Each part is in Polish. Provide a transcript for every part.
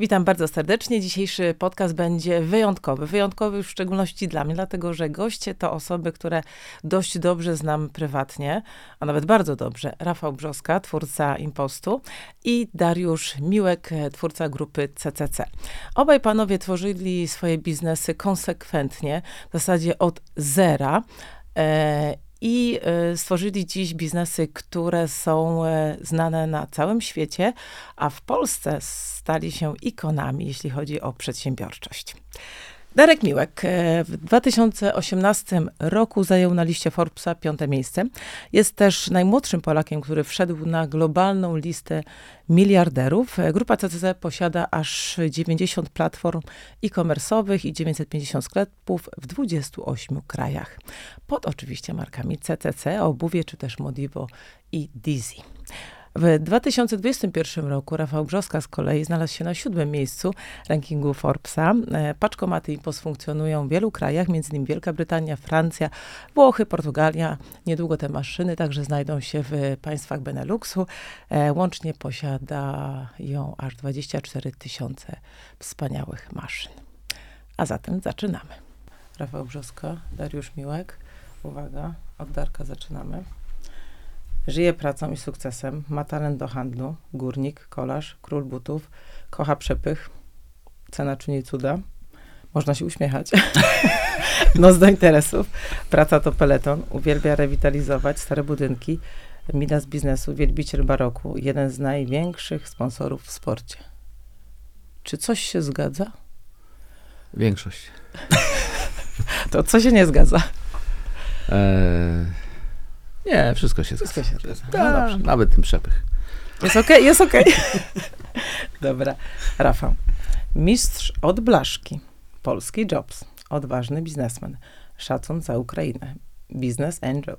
Witam bardzo serdecznie. Dzisiejszy podcast będzie wyjątkowy. Wyjątkowy w szczególności dla mnie, dlatego że goście to osoby, które dość dobrze znam prywatnie, a nawet bardzo dobrze. Rafał Brzoska, twórca Impostu i Dariusz Miłek, twórca grupy CCC. Obaj panowie tworzyli swoje biznesy konsekwentnie, w zasadzie od zera. I e, stworzyli dziś biznesy, które są e, znane na całym świecie, a w Polsce stali się ikonami, jeśli chodzi o przedsiębiorczość. Darek Miłek e, w 2018 roku zajął na liście Forbesa piąte miejsce. Jest też najmłodszym Polakiem, który wszedł na globalną listę miliarderów. E, grupa CCC posiada aż 90 platform e-commerce'owych i 950 sklepów w 28 krajach. Pod oczywiście markami CCC, Obuwie czy też Modivo i Dizzy. W 2021 roku Rafał Brzoska z kolei znalazł się na siódmym miejscu rankingu Forbesa. E, paczkomaty IPOS funkcjonują w wielu krajach, m.in. Wielka Brytania, Francja, Włochy, Portugalia. Niedługo te maszyny także znajdą się w państwach Beneluxu. E, łącznie posiada ją aż 24 tysiące wspaniałych maszyn. A zatem zaczynamy. Rafał Brzoska, Dariusz Miłek. Uwaga, od Darka zaczynamy. Żyje pracą i sukcesem, ma talent do handlu, górnik, kolarz, król butów, kocha przepych, cena czyni cuda. Można się uśmiechać. Nos do interesów. Praca to peleton. Uwielbia rewitalizować stare budynki. Midas biznesu, wielbiciel baroku. Jeden z największych sponsorów w sporcie. Czy coś się zgadza? Większość. to co się nie zgadza? Eee nie, wszystko się Wszystko zgadza. się zgadza. No dobrze, nawet ten przepych. Jest okej, okay, jest okej. Okay. Dobra. Rafał. Mistrz od blaszki. Polski Jobs. Odważny biznesmen. Szacun za Ukrainę. Business Angel.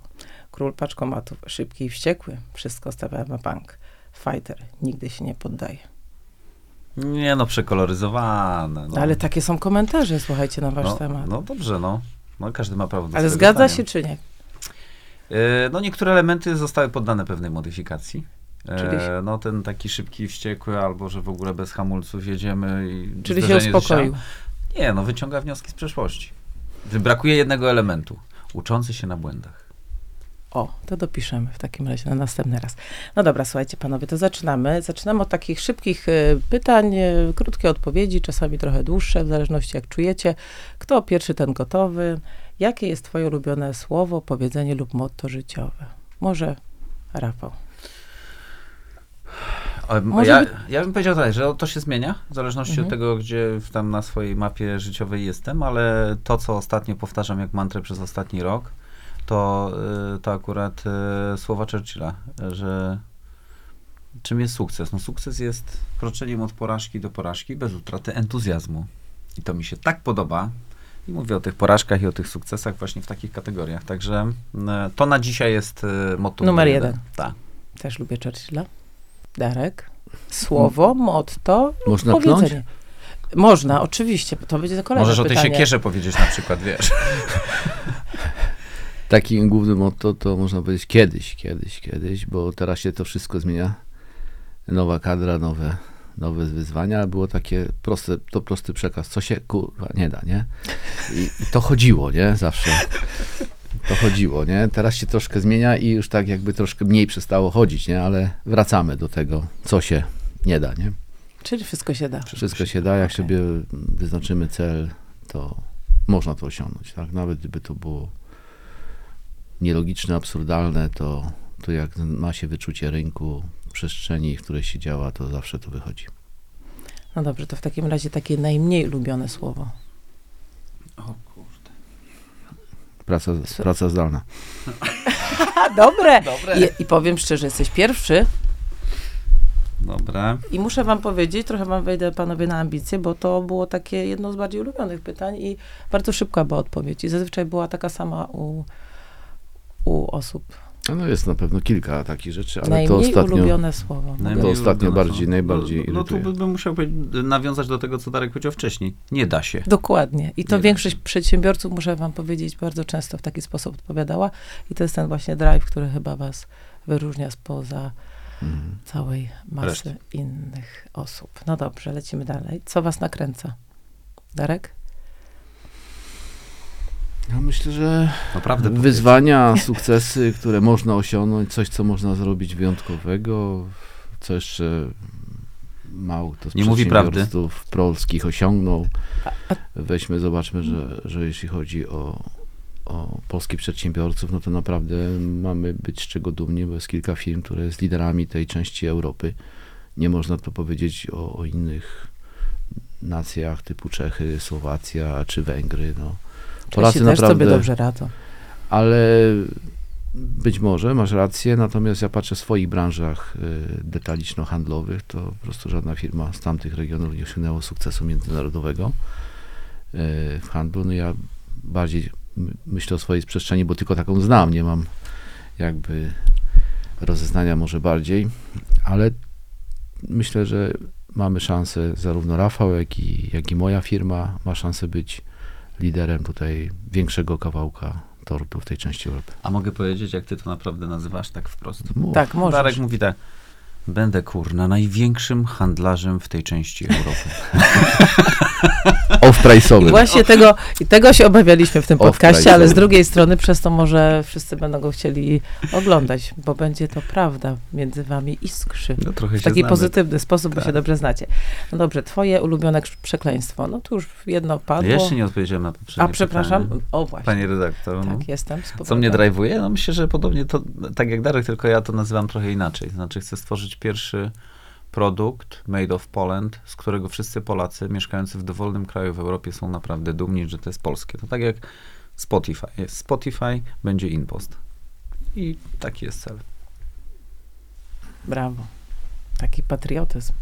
Król paczkomatów. Szybki i wściekły. Wszystko stawia na bank. Fighter. Nigdy się nie poddaje. Nie no, przekoloryzowane. No. Ale takie są komentarze, słuchajcie, na wasz no, temat. No dobrze, no. no. Każdy ma prawo do Ale zgadza zdania. się czy nie? E, no niektóre elementy zostały poddane pewnej modyfikacji. Czyli e, no ten taki szybki, wściekły, albo że w ogóle bez hamulców jedziemy i Czyli się uspokoił. Nie, no wyciąga wnioski z przeszłości. Brakuje jednego elementu. Uczący się na błędach. O, to dopiszemy w takim razie na następny raz. No dobra, słuchajcie panowie, to zaczynamy. Zaczynamy od takich szybkich y, pytań, krótkie odpowiedzi, czasami trochę dłuższe, w zależności jak czujecie. Kto pierwszy, ten gotowy. Jakie jest twoje ulubione słowo, powiedzenie lub motto życiowe? Może Rafał. Może ja, by... ja bym powiedział tak, że to się zmienia, w zależności mhm. od tego, gdzie tam na swojej mapie życiowej jestem, ale to, co ostatnio powtarzam jak mantrę przez ostatni rok, to, y, to akurat y, słowa Churchilla, że czym jest sukces? No sukces jest kroczeniem od porażki do porażki bez utraty entuzjazmu. I to mi się tak podoba, i mówię o tych porażkach i o tych sukcesach właśnie w takich kategoriach. Także e, to na dzisiaj jest e, motto numer jeden. jeden. Tak. Też lubię Churchilla. Darek. Słowo, motto, Można powiedzenie. Pnąć? Można, oczywiście. To będzie kolejne Możesz pytanie. o tej siekierze powiedzieć na przykład, wiesz. Takim głównym motto to można powiedzieć kiedyś, kiedyś, kiedyś, bo teraz się to wszystko zmienia. Nowa kadra, nowe nowe wyzwania, było takie proste, to prosty przekaz, co się kurwa nie da, nie? I, I, to chodziło, nie? Zawsze. To chodziło, nie? Teraz się troszkę zmienia i już tak jakby troszkę mniej przestało chodzić, nie? Ale wracamy do tego, co się nie da, nie? Czyli wszystko się da. Wszystko, wszystko się da, jak okay. sobie wyznaczymy cel, to można to osiągnąć, tak? Nawet gdyby to było nielogiczne, absurdalne, to, to jak ma się wyczucie rynku, przestrzeni, w której się działa, to zawsze to wychodzi. No dobrze, to w takim razie takie najmniej ulubione słowo. O kurde. Praca, praca zdalna. Dobre. Dobre. I, I powiem szczerze, jesteś pierwszy. Dobre. I muszę wam powiedzieć, trochę wam wejdę panowie na ambicje, bo to było takie jedno z bardziej ulubionych pytań i bardzo szybka była odpowiedź. I zazwyczaj była taka sama u, u osób no jest na pewno kilka takich rzeczy, ale Najmniej to ostatnio... ulubione słowo. Najmniej to ostatnio bardziej, najbardziej No, no tu bym musiał nawiązać do tego, co Darek powiedział wcześniej. Nie da się. Dokładnie. I to Nie większość przedsiębiorców, muszę wam powiedzieć, bardzo często w taki sposób odpowiadała. I to jest ten właśnie drive, który chyba was wyróżnia spoza Mhm. całej masy Reszty. innych osób. No dobrze, lecimy dalej. Co was nakręca? Darek? Ja myślę, że Naprawdę. wyzwania, sukcesy, które można osiągnąć, coś, co można zrobić wyjątkowego, co jeszcze mało kto z Nie mówi prawdy. przedsiębiorców polskich osiągnął. Weźmy, zobaczmy, że, że jeśli chodzi o, o polskich przedsiębiorców, no to naprawdę mamy być z czego dumni, bo jest kilka firm, które jest liderami tej części Europy. Nie można to powiedzieć o, o innych nacjach typu Czechy, Słowacja czy Węgry. No. Czesi też sobie dobrze radzą. Ale być może masz rację, natomiast ja patrzę w swoich branżach y, detaliczno-handlowych, to po prostu żadna firma z tamtych regionów nie osiągnęła sukcesu międzynarodowego y, w handlu. No ja bardziej my- myślę o swojej przestrzeni, bo tylko taką znam, nie mam jakby rozeznania może bardziej, ale myślę, że mamy szansę, zarówno Rafał, jak i, jak i moja firma ma szansę być liderem tutaj większego kawałka tortu w tej części Europy. A mogę powiedzieć, jak ty to naprawdę nazywasz tak wprost? Mów. Tak, możesz. Darek mówi tak. Będę kurna największym handlarzem w tej części Europy. I Off-price'owy. właśnie tego, i tego się obawialiśmy w tym podcaście, ale z drugiej strony przez to może wszyscy będą go chcieli oglądać, bo będzie to prawda między wami iskrzy. No trochę W taki znamy. pozytywny sposób, bo Tak. się dobrze znacie. No dobrze, twoje ulubione przekleństwo. No tu już jedno padło. Ja jeszcze nie odpowiedziałem na poprzednie A przepraszam. pytanie. O właśnie. Panie redaktor, no. Tak, jestem. z co mnie drive'uje? No myślę, że podobnie to, tak jak Darek, tylko ja to nazywam trochę inaczej. Znaczy chcę stworzyć pierwszy produkt made of Poland, z którego wszyscy Polacy mieszkający w dowolnym kraju w Europie są naprawdę dumni, że to jest polskie. To tak jak Spotify. Jest Spotify, będzie InPost. I taki jest cel. Brawo. Taki patriotyzm.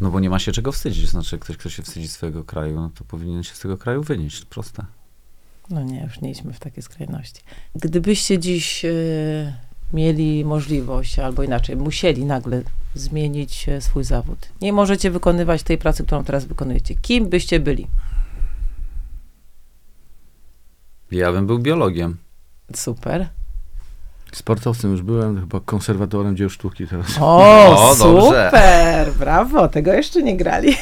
No bo nie ma się czego wstydzić. Znaczy, ktoś, kto się wstydzi swojego kraju, no to powinien się z tego kraju wynieść. Proste. No nie, już nie idźmy w takie skrajności. Gdybyście dziś e, mieli możliwość, albo inaczej, musieli nagle zmienić e, swój zawód. Nie możecie wykonywać tej pracy, którą teraz wykonujecie. Kim byście byli? Ja bym był biologiem. Super. Sportowcem już byłem, chyba konserwatorem dzieł sztuki teraz. O, O, dobrze. super! Brawo, tego jeszcze nie grali.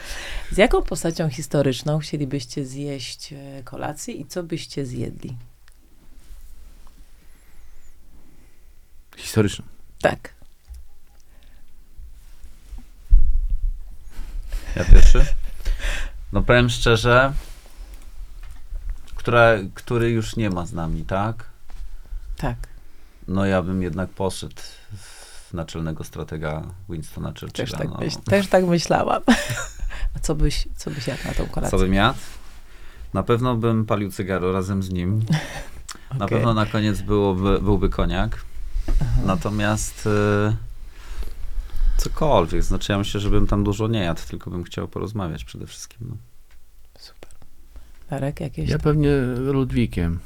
Z jaką postacią historyczną chcielibyście zjeść e, kolację i co byście zjedli? Historyczny. Tak. Ja pierwszy? No powiem szczerze, która, który już nie ma z nami, tak? Tak. No ja bym jednak poszedł w naczelnego stratega Winstona Churchilla. Też tak, no. myśl, też tak myślałam. A co byś, co byś jadł na tą Co kolację? bym jadł? Na pewno bym palił cygaro razem z nim. Na Okej. pewno na koniec byłoby, byłby koniak. Natomiast y, cokolwiek, znaczy ja myślę, że bym tam dużo nie jadł, tylko bym chciał porozmawiać przede wszystkim. No. Super. Darek, jakieś... Ja pewnie Ludwikiem.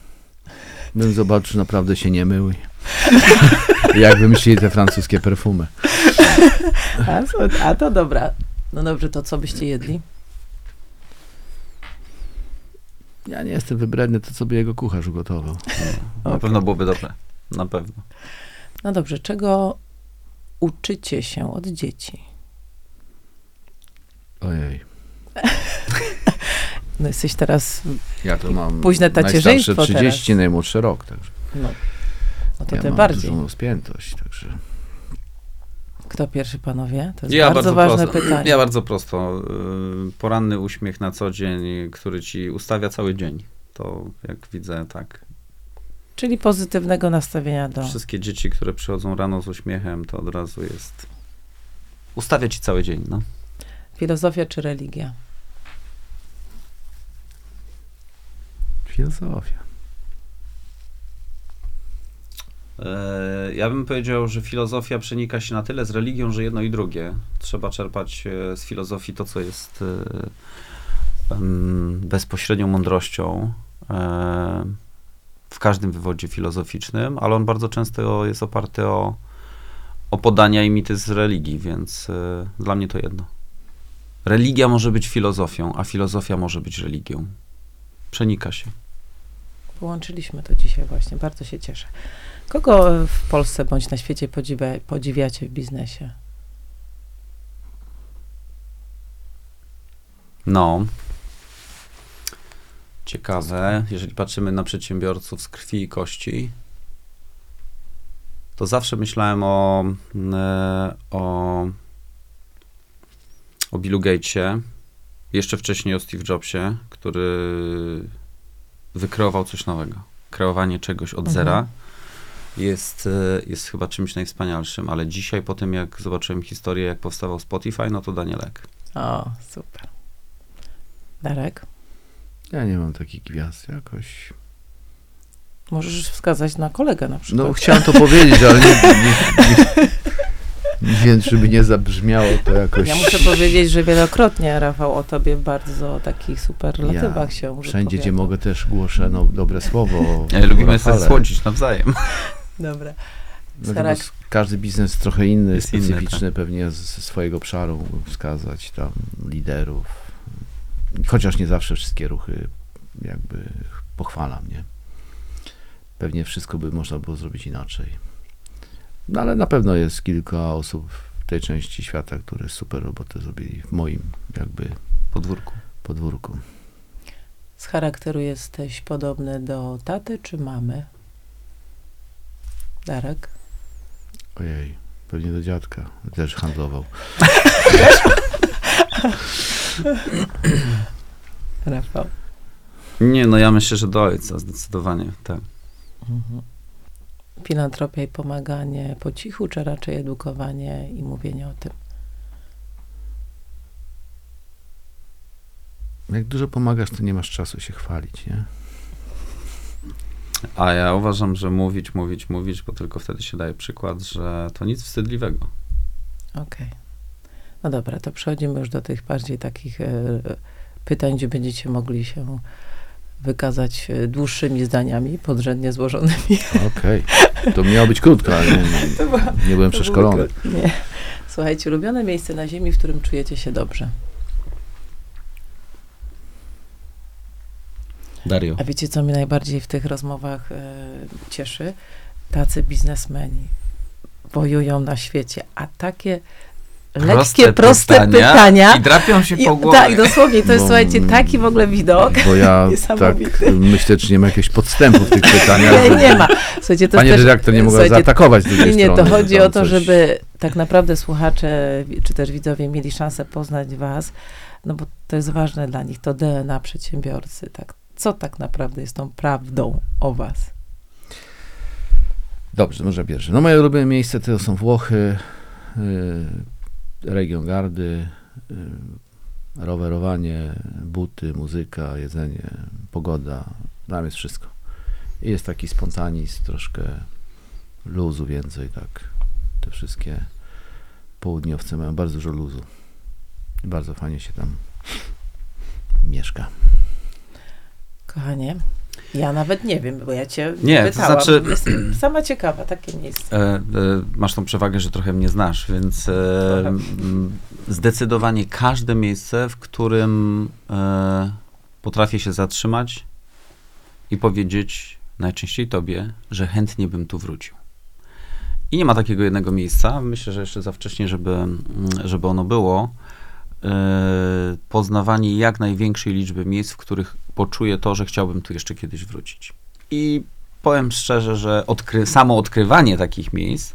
Bym zobaczył, że naprawdę się nie mył. Jak wymyślili te francuskie perfumy. A, a to dobra. No dobrze, to co byście jedli? Ja nie jestem wybredny, to co by jego kucharz ugotował. Na Okej. pewno byłoby dobre. Na pewno. No dobrze, czego uczycie się od dzieci? Ojej. No jesteś teraz, Ja to mam Późne tacierzyństwo najstarsze 30, najmłodszy rok, także no, no to ja tym mam bardziej. dużą rozpiętość, także Kto pierwszy, panowie? To jest Ja bardzo, ważne prosto, pytanie. Ja bardzo prosto. y, Poranny uśmiech na co dzień, który ci ustawia cały dzień. To jak widzę, tak. Czyli pozytywnego nastawienia do... Wszystkie dzieci, które przychodzą rano z uśmiechem, to od razu jest. Ustawia ci cały dzień, no. Filozofia czy religia? filozofia. E, Ja bym powiedział, że filozofia przenika się na tyle z religią, że jedno i drugie. Trzeba czerpać e, z filozofii to, co jest e, bezpośrednią mądrością w każdym wywodzie filozoficznym, ale on bardzo często jest oparty o, o podania i mity z religii, więc e, dla mnie to jedno. Religia może być filozofią, a filozofia może być religią. Przenika się. Połączyliśmy to dzisiaj właśnie, bardzo się cieszę. Kogo w Polsce bądź na świecie podziwia, podziwiacie w biznesie? No. Ciekawe, jeżeli patrzymy na przedsiębiorców z krwi i kości, to zawsze myślałem o, e, o, o Billu Gatesie, jeszcze wcześniej o Steve Jobsie, który wykreował coś nowego. Kreowanie czegoś od Mhm. zera jest, e, jest chyba czymś najwspanialszym, ale dzisiaj po tym, jak zobaczyłem historię, jak powstawał Spotify, no to Danielek. O, super. Darek, Ja nie mam takich gwiazd jakoś. możesz wskazać na kolegę na przykład. No chciałem to powiedzieć, ale nie, nie, nie, nie wiem, żeby nie zabrzmiało to jakoś... Ja muszę powiedzieć, że wielokrotnie Rafał o tobie bardzo takich superlatywach się Wszędzie, gdzie mogę, też głuszę no, dobre słowo. Ja lubimy sobie Rafale. słodzić nawzajem. Dobra. S- każdy biznes jest trochę inny, Jest inny, specyficzny pewnie z- ze swojego obszaru wskazać tam liderów. Chociaż nie zawsze wszystkie ruchy jakby pochwalam, nie? Pewnie wszystko by można było zrobić inaczej. No ale na pewno jest kilka osób w tej części świata, które super robotę zrobili w moim jakby Podwórku. podwórku. Z charakteru jesteś podobny do taty czy mamy? Darek? Ojej, pewnie do dziadka też handlował. Rafał. Nie, no ja myślę, że do ojca, zdecydowanie, tak. Mhm. Filantropia i pomaganie po cichu, czy raczej edukowanie i mówienie o tym? Jak dużo pomagasz, to nie masz czasu się chwalić, nie? A ja uważam, że mówić, mówić, mówić, bo tylko wtedy się daje przykład, że to nic wstydliwego. Okej. No dobra, to przechodzimy już do tych bardziej takich e, pytań, gdzie będziecie mogli się wykazać e, dłuższymi zdaniami, podrzędnie złożonymi. Okej. To miało być krótko, ale nie, była- nie byłem przeszkolony. Nie. Słuchajcie, ulubione miejsce na ziemi, w którym czujecie się dobrze. Dario. A wiecie, co mnie najbardziej w tych rozmowach e, cieszy? Tacy biznesmeni wojują na świecie, a takie lekkie, proste pytania. I drapią się I- po głowie. tak, dosłownie, to jest, Bo- słuchajcie, taki w ogóle widok. Bo ja tak myślę, czy nie ma jakiegoś podstępu w tych pytaniach. Nie, żeby- nie ma. Słuchajcie, to Panie też, redaktor nie mogła słuchajcie, zaatakować drugiej Nie, nie, strony. to chodzi o to, coś- żeby tak naprawdę słuchacze, czy też widzowie mieli szansę poznać was, no bo to jest ważne dla nich, to DNA przedsiębiorcy, tak. Co tak naprawdę jest tą prawdą o was? Dobrze, może pierwsze. No moje ulubione miejsce to są Włochy, y, region Gardy, y, rowerowanie, buty, muzyka, jedzenie, pogoda. Tam jest wszystko. I jest taki spontanizm, troszkę luzu więcej, tak. Te wszystkie południowce mają bardzo dużo luzu. Bardzo fajnie się tam mieszka. Kochanie, ja nawet nie wiem, bo ja cię Nie, to pytałam. znaczy- Jestem sama ciekawa, takie miejsce. E, e, masz tą przewagę, że trochę mnie znasz, więc e, zdecydowanie każde miejsce, w którym e, potrafię się zatrzymać i powiedzieć najczęściej tobie, że chętnie bym tu wrócił. I nie ma takiego jednego miejsca. Myślę, że jeszcze za wcześnie, żeby, żeby ono było. E, poznawanie jak największej liczby miejsc, w których poczuję to, że chciałbym tu jeszcze kiedyś wrócić. I powiem szczerze, że odkry, samo odkrywanie takich miejsc,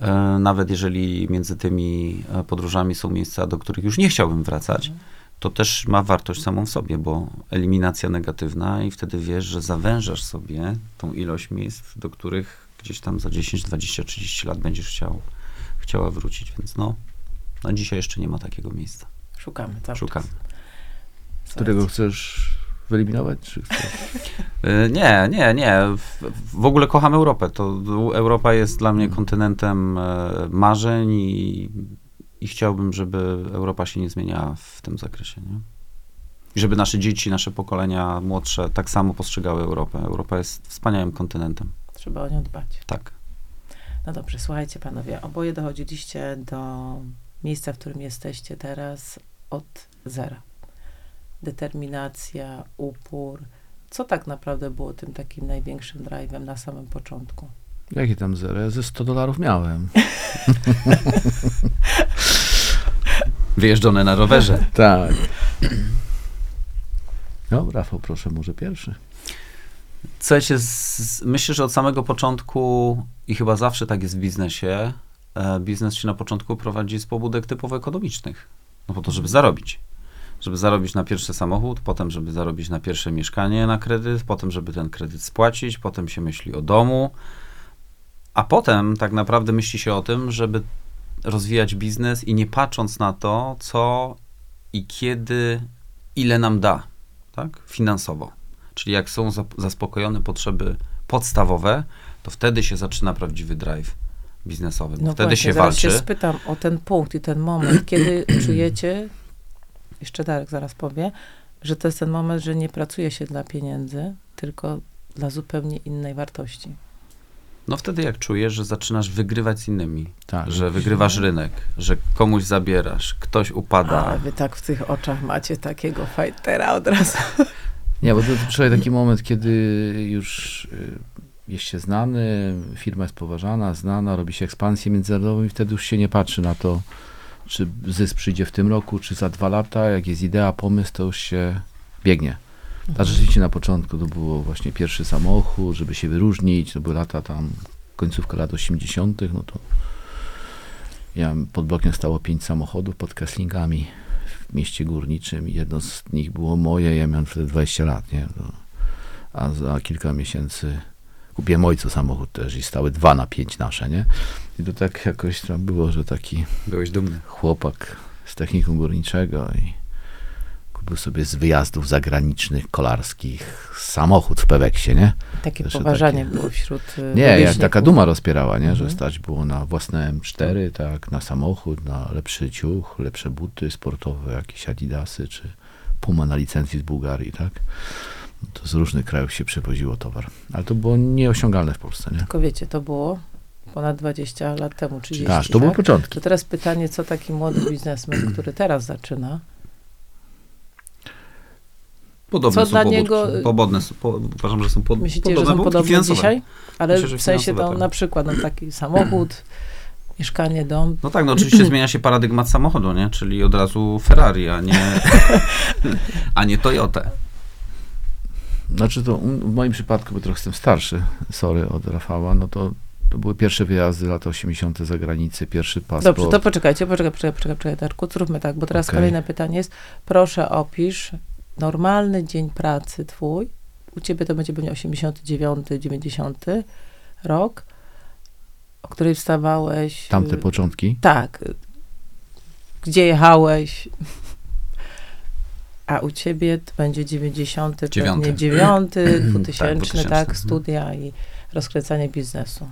e, nawet jeżeli między tymi e, podróżami są miejsca, do których już nie chciałbym wracać, to też ma wartość samą w sobie, bo eliminacja negatywna i wtedy wiesz, że zawężasz sobie tą ilość miejsc, do których gdzieś tam za 10, 20, 30 lat będziesz chciał, chciała wrócić, więc no, na dzisiaj jeszcze nie ma takiego miejsca. Szukamy, cały Szukam. czas. Którego chcesz wyeliminować? Czy chcesz? Y, Nie, nie, nie. W, w ogóle kocham Europę. To Europa jest dla mnie kontynentem e, marzeń i, i chciałbym, żeby Europa się nie zmieniała w tym zakresie. Nie? I żeby nasze dzieci, nasze pokolenia młodsze tak samo postrzegały Europę. Europa jest wspaniałym kontynentem. Trzeba o nią dbać. Tak. No dobrze, słuchajcie panowie, oboje dochodziliście do miejsca, w którym jesteście teraz od zera. Determinacja, upór. Co tak naprawdę było tym takim największym drive'em na samym początku? Jakie tam zero? Ja ze 100 dolarów miałem. Wyjeżdżone na rowerze. Tak. No, Rafał, proszę, może pierwszy. Słuchajcie, z, myślę, że od samego początku i chyba zawsze tak jest w biznesie, biznes się na początku prowadzi z pobudek typowo ekonomicznych. No po to, żeby zarobić. Żeby zarobić na pierwszy samochód, potem, żeby zarobić na pierwsze mieszkanie na kredyt, potem, żeby ten kredyt spłacić, potem się myśli o domu, a potem tak naprawdę myśli się o tym, żeby rozwijać biznes i nie patrząc na to, co i kiedy, ile nam da, tak, finansowo. Czyli jak są zaspokojone potrzeby podstawowe, to wtedy się zaczyna prawdziwy drive biznesowy. bo No wtedy właśnie, się zaraz walczy. się spytam o ten punkt i ten moment, kiedy czujecie, jeszcze Darek zaraz powie, że to jest ten moment, że nie pracuje się dla pieniędzy, tylko dla zupełnie innej wartości. No wtedy jak czujesz, że zaczynasz wygrywać z innymi, Tak. że wygrywasz rynek, że komuś zabierasz, ktoś upada. A wy tak w tych oczach macie takiego fightera od razu. Nie, bo to, to przychodzi taki moment, kiedy już y, jest się znany, firma jest poważana, znana, robi się ekspansję międzynarodową i wtedy już się nie patrzy na to, czy zysk przyjdzie w tym roku, czy za dwa lata. Jak jest idea, pomysł, to już się biegnie. A rzeczywiście na początku to było właśnie pierwszy samochód, żeby się wyróżnić. To były lata tam, końcówka lat 80., no to ja pod blokiem stało pięć samochodów pod Kesslingami w mieście górniczym i jedno z nich było moje, ja miałem wtedy 20 lat, nie? No, a za kilka miesięcy kupiłem ojcu samochód też i stały dwa na pięć nasze, nie? I to tak jakoś tam było, że taki Byłeś dumny. chłopak z technikum górniczego i kupił sobie z wyjazdów zagranicznych, kolarskich samochód w Peweksie, nie? Takie Jeszcze poważanie takie- było wśród y, Nie, jak taka duma rozpierała, nie? Że Mhm. stać było na własne M4, tak, na samochód, na lepszy ciuch, lepsze buty sportowe, jakieś adidasy, czy Puma na licencji z Bułgarii, tak? To z różnych krajów się przewoziło towar. Ale to było nieosiągalne w Polsce, nie? Tylko wiecie, to było ponad 20 lat temu, 30, Tak, to były początki. To teraz pytanie, co taki młody biznesmen, który teraz zaczyna, Podobne Co są dla niego- Podobne są, po, uważam, że są pod, myślicie, podobne że są podobne finansowe. dzisiaj? Ale Myślę, w sensie to tak. na przykład no, taki samochód, mieszkanie, dom. No tak, no oczywiście zmienia się paradygmat samochodu, nie? Czyli od razu Ferrari, a nie, a nie Toyota. Znaczy to w moim przypadku, bo trochę jestem starszy, sorry, od Rafała, no to, to były pierwsze wyjazdy, lata 80. za granicę, pierwszy paszport. Dobrze, to poczekajcie, poczekaj, poczekaj, poczekaj, poczekaj, Darku, zróbmy tak, bo teraz Okej. kolejne pytanie jest, proszę opisz normalny dzień pracy twój, u ciebie to będzie pewnie 89, 90 rok, o której wstawałeś. Tamte y, początki. Tak. Gdzie jechałeś? A u ciebie to będzie 90, pewnie Dziewiąty. 9, 2000, tak, 2000, mhm. studia i rozkręcanie biznesu.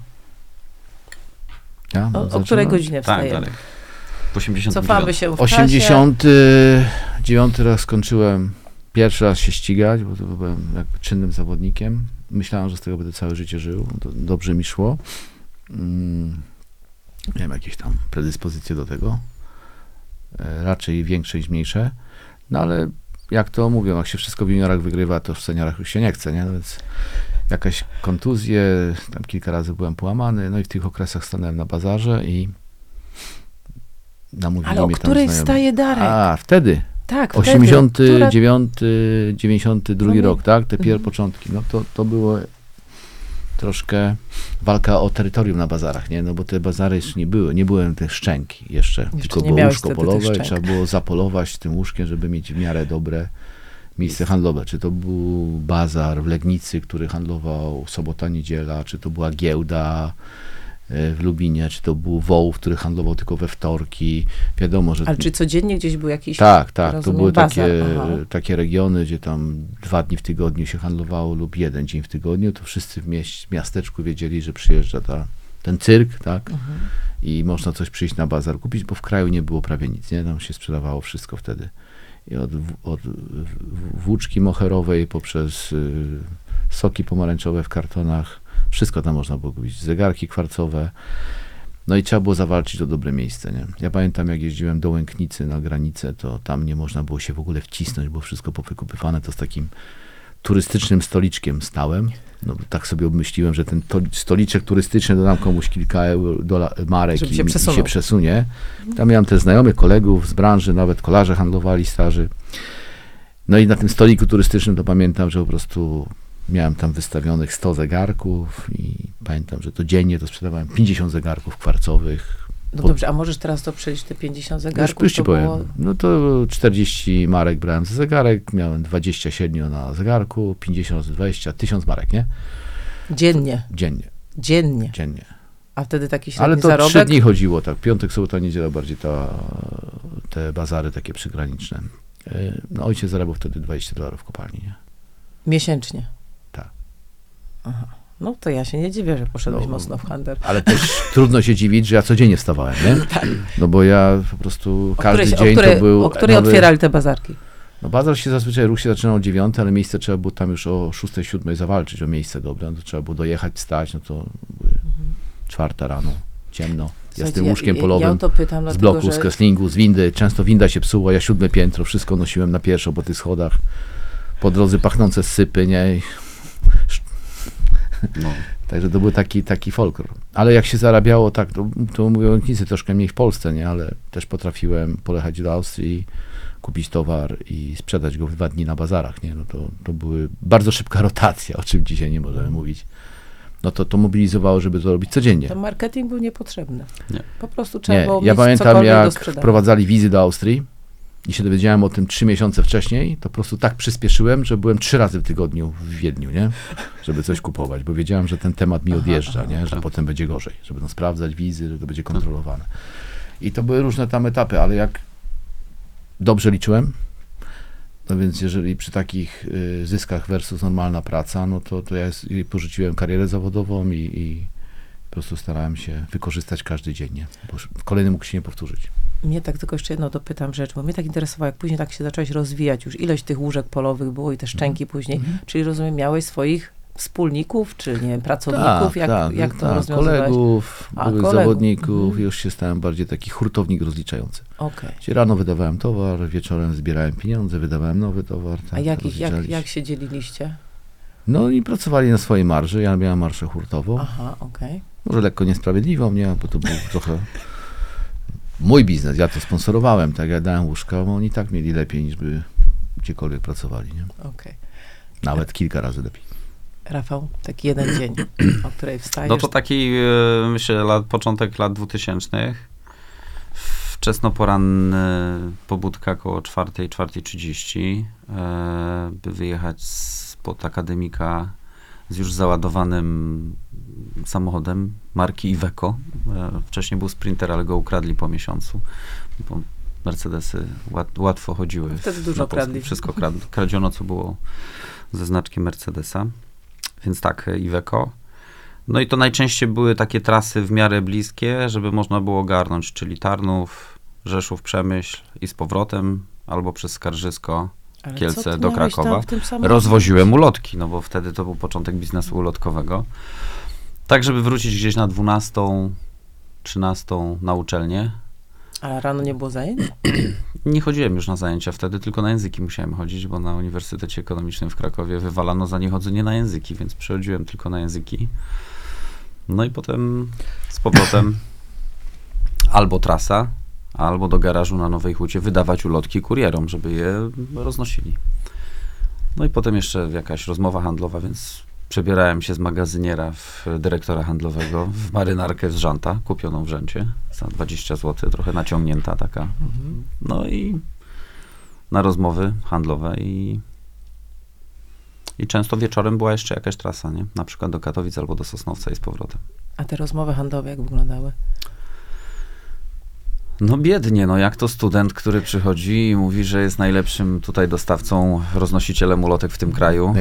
Ja, O, o której godzinie Tak, wstajemy? dalej. W 89. Cofamy się w czasie. 89 raz skończyłem pierwszy raz się ścigać, bo to byłem jakby czynnym zawodnikiem. Myślałem, że z tego będę całe życie żył. To dobrze mi szło. Mm, miałem jakieś tam predyspozycje do tego. E, Raczej większe niż mniejsze. No ale jak to mówią, jak się wszystko w juniorach wygrywa, to w seniorach już się nie chce, nie? No Więc jakaś kontuzje, tam kilka razy byłem połamany, no i w tych okresach stanąłem na bazarze i namówili Ale o mnie tam której znajomi. wstaje Darek? A, wtedy. tak, wtedy. Która- 89, 92 No rok, tak? Te pierwsze Mhm. początki. No to, to było troszkę walka o terytorium na bazarach, nie? No bo te bazary jeszcze nie były, nie były te szczęki jeszcze, Jeszcze tylko było łóżko polowe i trzeba było zapolować tym łóżkiem, żeby mieć w miarę dobre miejsce handlowe. Czy to był bazar w Legnicy, który handlował sobota, niedziela, czy to była giełda w Lubinie, czy to był Wołów, który handlował tylko we wtorki. Wiadomo, że Ale czy codziennie gdzieś był jakiś... tak, tak. To rozumiem, były bazar, takie, aha. takie regiony, gdzie tam dwa dni w tygodniu się handlowało lub jeden dzień w tygodniu, to wszyscy w mieś, miasteczku wiedzieli, że przyjeżdża ta, ten cyrk, tak? Mhm. I można coś przyjść na bazar kupić, bo w kraju nie było prawie nic, nie? Tam się sprzedawało wszystko wtedy. I od, od włóczki moherowej poprzez y, soki pomarańczowe w kartonach, wszystko tam można było kupić. Zegarki kwarcowe. No i trzeba było zawalczyć o dobre miejsce, nie? Ja pamiętam, jak jeździłem do Łęknicy na granicę, to tam nie można było się w ogóle wcisnąć, było wszystko powykupywane, to z takim turystycznym stoliczkiem stałem. No, tak sobie obmyśliłem, że ten to, stoliczek turystyczny dodam komuś kilka euro, dola, marek Żeby i, się i się przesunie. Tam miałem też znajomych, kolegów z branży, nawet kolarze handlowali starzy. No i na tym stoliku turystycznym to pamiętam, że po prostu miałem tam wystawionych 100 zegarków i pamiętam, że to dziennie to sprzedawałem 50 zegarków kwarcowych. No dobrze, a możesz teraz to przejść te 50 Już, zegarków? już ci powiem. było- No to 40 marek brałem za zegarek, miałem 27 na zegarku, 50 z 20, 1000 marek, nie? Dziennie, Dziennie, dziennie. dziennie. A wtedy taki średni Ale to zarobek? trzy dni chodziło, tak. Piątek, sobota, niedziela, bardziej ta, te bazary takie przygraniczne. Yy, No ojciec zarabiał wtedy 20 dolarów w kopalni, nie? Miesięcznie. Tak. Aha. No to ja się nie dziwię, że poszedłeś No. mocno w handel. Ale też trudno się dziwić, że ja codziennie wstawałem, nie? No bo ja po prostu każdy której, dzień której, to był... o której nowy- otwierali te bazarki? No bazar się zazwyczaj, ruch się zaczynał o 9, ale miejsce trzeba było tam już o 6, 7 zawalczyć o miejsce dobre, no to trzeba było dojechać, stać, no to były czwarta rano, ciemno. Ja z tym łóżkiem ja, polowym, Ja pytam, z dlatego, bloku, że z kreslingu, z windy, często winda się psuła, ja siódme piętro, wszystko nosiłem na pierwszą po tych schodach, po drodze pachnące sypy, nie? No. Także to był taki, taki folklor. Ale jak się zarabiało, tak, to, to mówią Nicy troszkę mniej w Polsce, nie? Ale też potrafiłem polechać do Austrii, kupić towar i sprzedać go w dwa dni na bazarach, nie? No to, to były bardzo szybka rotacja, o czym dzisiaj nie możemy mówić. No to to mobilizowało, żeby to robić codziennie. ten marketing był niepotrzebny. Nie. Po prostu trzeba Nie, było ja mieć pamiętam jak wprowadzali wizy do Austrii i się dowiedziałem o tym trzy miesiące wcześniej, to po prostu tak przyspieszyłem, że byłem trzy razy w tygodniu w Wiedniu, nie? Żeby coś kupować, bo wiedziałem, że ten temat mi odjeżdża, nie? Że tak. potem będzie gorzej, że będą sprawdzać wizy, że to będzie kontrolowane. I to były różne tam etapy, ale jak dobrze liczyłem, no więc jeżeli przy takich y, zyskach versus normalna praca, no to, to ja porzuciłem karierę zawodową i, i po prostu starałem się wykorzystać każdy dzień, nie? Bo kolejny mógł się nie powtórzyć. Mnie tak tylko jeszcze jedno dopytam rzecz, bo mnie tak interesowało, jak później tak się zacząłeś rozwijać, już ilość tych łóżek polowych było i te szczęki później, Mhm. czyli rozumiem, miałeś swoich wspólników, czy nie wiem, pracowników, jak, jak to tak, kolegów, A, byłych kolegów, zawodników, mhm. już się stałem bardziej taki hurtownik rozliczający. Okej. Czyli rano wydawałem towar, wieczorem zbierałem pieniądze, wydawałem nowy towar. A tak, jak, jak, rozliczaliśmy. jak się dzieliliście? No i pracowali na swojej marży, ja miałem marszę hurtową. Aha, okej. Może lekko niesprawiedliwą, nie, bo to był trochę mój biznes, ja to sponsorowałem, tak, ja dałem łóżka, bo oni tak mieli lepiej niż by gdziekolwiek pracowali, nie? okej. Nawet kilka razy lepiej. Rafał, taki jeden dzień, o której wstajesz. No to taki, e, myślę, lat, początek lat 2000. Wczesnoporanny pobudka około 4, 4.30, e, by wyjechać spod akademika z już załadowanym samochodem marki Iveco. E, wcześniej był Sprinter, ale go ukradli po miesiącu, bo Mercedesy łat, łatwo chodziły. Wtedy dużo kradli. Wszystko krad, kradziono, co było ze znaczkiem Mercedesa. Więc tak, e, Iveco. No i to najczęściej były takie trasy w miarę bliskie, żeby można było ogarnąć, czyli Tarnów, Rzeszów, Przemyśl i z powrotem, albo przez Skarżysko. Ale Kielce do Krakowa. Rozwoziłem ulotki, no bo wtedy to był początek biznesu ulotkowego. Tak, żeby wrócić gdzieś na 12, 13 na uczelnię. A rano nie było zajęć? Nie chodziłem już na zajęcia wtedy, tylko na języki musiałem chodzić, bo na Uniwersytecie Ekonomicznym w Krakowie wywalano za niechodzenie na języki, więc przychodziłem tylko na języki. No i potem z powrotem albo trasa, albo do garażu na Nowej Hucie wydawać ulotki kurierom, żeby je roznosili. No i potem jeszcze jakaś rozmowa handlowa, więc przebierałem się z magazyniera w dyrektora handlowego w marynarkę z żanta, kupioną w rzęcie za 20 zł, trochę naciągnięta taka. No i na rozmowy handlowe i, i często wieczorem była jeszcze jakaś trasa, nie? Na przykład do Katowic albo do Sosnowca i z powrotem. A te rozmowy handlowe jak wyglądały? No biednie, no jak to student, który przychodzi i mówi, że jest najlepszym tutaj dostawcą, roznosicielem ulotek w tym kraju.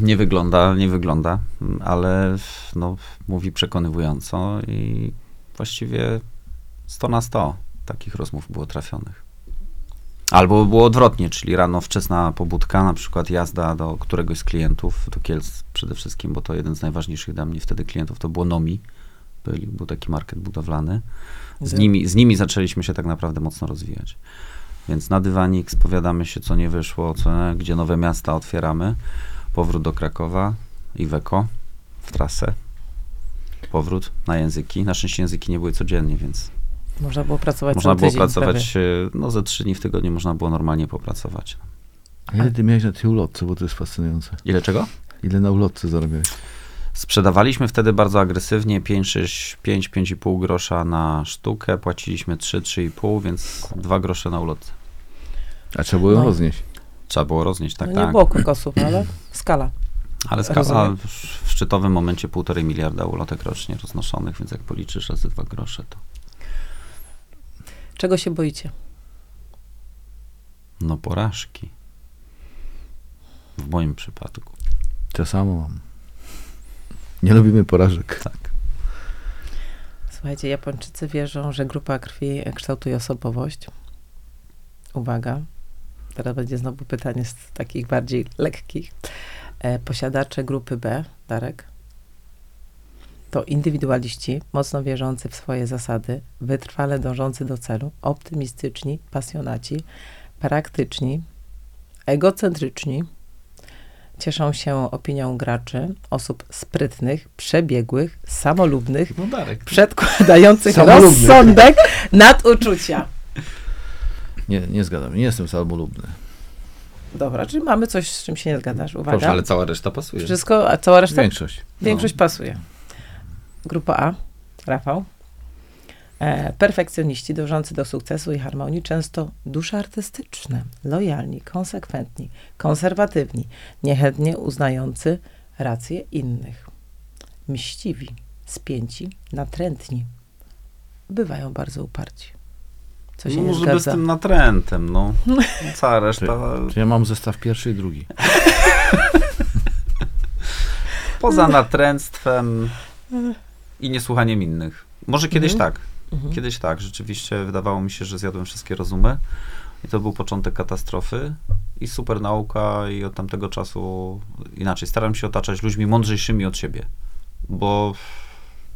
Nie, nie wygląda, nie wygląda, ale no, mówi przekonywująco i właściwie 100 na 100 takich rozmów było trafionych. Albo było odwrotnie, czyli rano wczesna pobudka, na przykład jazda do któregoś z klientów, do Kielc przede wszystkim, bo to jeden z najważniejszych dla mnie wtedy klientów to było Nomi. Byli, był taki market budowlany. Z nimi, z nimi zaczęliśmy się tak naprawdę mocno rozwijać. Więc na dywanik spowiadamy się, co nie wyszło, co, gdzie nowe miasta otwieramy. powrót do Krakowa, Iweko w trasę, powrót na języki. Na szczęście języki nie były codziennie, więc Można było pracować można było pracować, e, no ze trzy dni w tygodniu można było normalnie popracować. A Ile ty miałeś na tej ulotce, bo to jest fascynujące. Ile czego? Ile na ulotce zarabiałeś? Sprzedawaliśmy wtedy bardzo agresywnie 5-5,5 grosza na sztukę, płaciliśmy 3-3,5, więc 2 grosze na ulotce. A trzeba było ją No. roznieść. Trzeba było roznieść, tak, no nie tak. było kokosów, ale skala. Ale skala w, w szczytowym momencie 1,5 miliarda ulotek rocznie roznoszonych, więc jak policzysz razy 2 grosze, to Czego się boicie? no porażki. W moim przypadku. To samo mam. Nie lubimy porażek. Tak. Słuchajcie, Japończycy wierzą, że grupa krwi kształtuje osobowość. Uwaga, teraz będzie znowu pytanie z takich bardziej lekkich. E, posiadacze grupy B, Darek, to indywidualiści, mocno wierzący w swoje zasady, wytrwale dążący do celu, optymistyczni, pasjonaci, praktyczni, egocentryczni, cieszą się opinią graczy, osób sprytnych, przebiegłych, samolubnych, No Darek. przedkładających Samolubnych. rozsądek nad uczucia. Nie, nie zgadzam. Nie jestem samolubny. Dobra, czyli mamy coś, z czym się nie zgadzasz. Uwaga. Proszę, ale cała reszta pasuje. Wszystko, a cała reszta? Większość. Większość pasuje. Grupa A, Rafał. E, perfekcjoniści dążący do sukcesu i harmonii, często dusze artystyczne, lojalni, konsekwentni, konserwatywni, niechętnie uznający racje innych. Mściwi, spięci, natrętni. Bywają bardzo uparci. Co się no nie może zgadza. bez tym natrętem, no. Cała reszta To ja mam zestaw pierwszy i drugi. poza natręctwem i niesłuchaniem innych. Może kiedyś Mhm. tak. Mhm. Kiedyś tak, rzeczywiście wydawało mi się, że zjadłem wszystkie rozumy i to był początek katastrofy i super nauka i od tamtego czasu inaczej. Staram się otaczać ludźmi mądrzejszymi od siebie, bo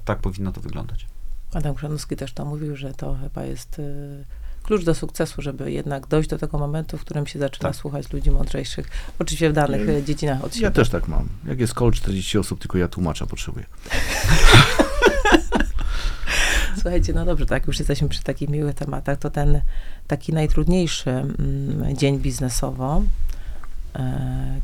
tak powinno to wyglądać. Adam Chrzanowski też to mówił, że to chyba jest y, klucz do sukcesu, żeby jednak dojść do tego momentu, w którym się zaczyna Tak. słuchać ludzi mądrzejszych, oczywiście w danych y, dziedzinach od siebie. Ja też tak mam. Jak jest koło 40 osób, tylko ja tłumacza potrzebuję. Słuchajcie, no dobrze, tak już jesteśmy przy takich miłych tematach, to ten taki najtrudniejszy mm, dzień biznesowo, e,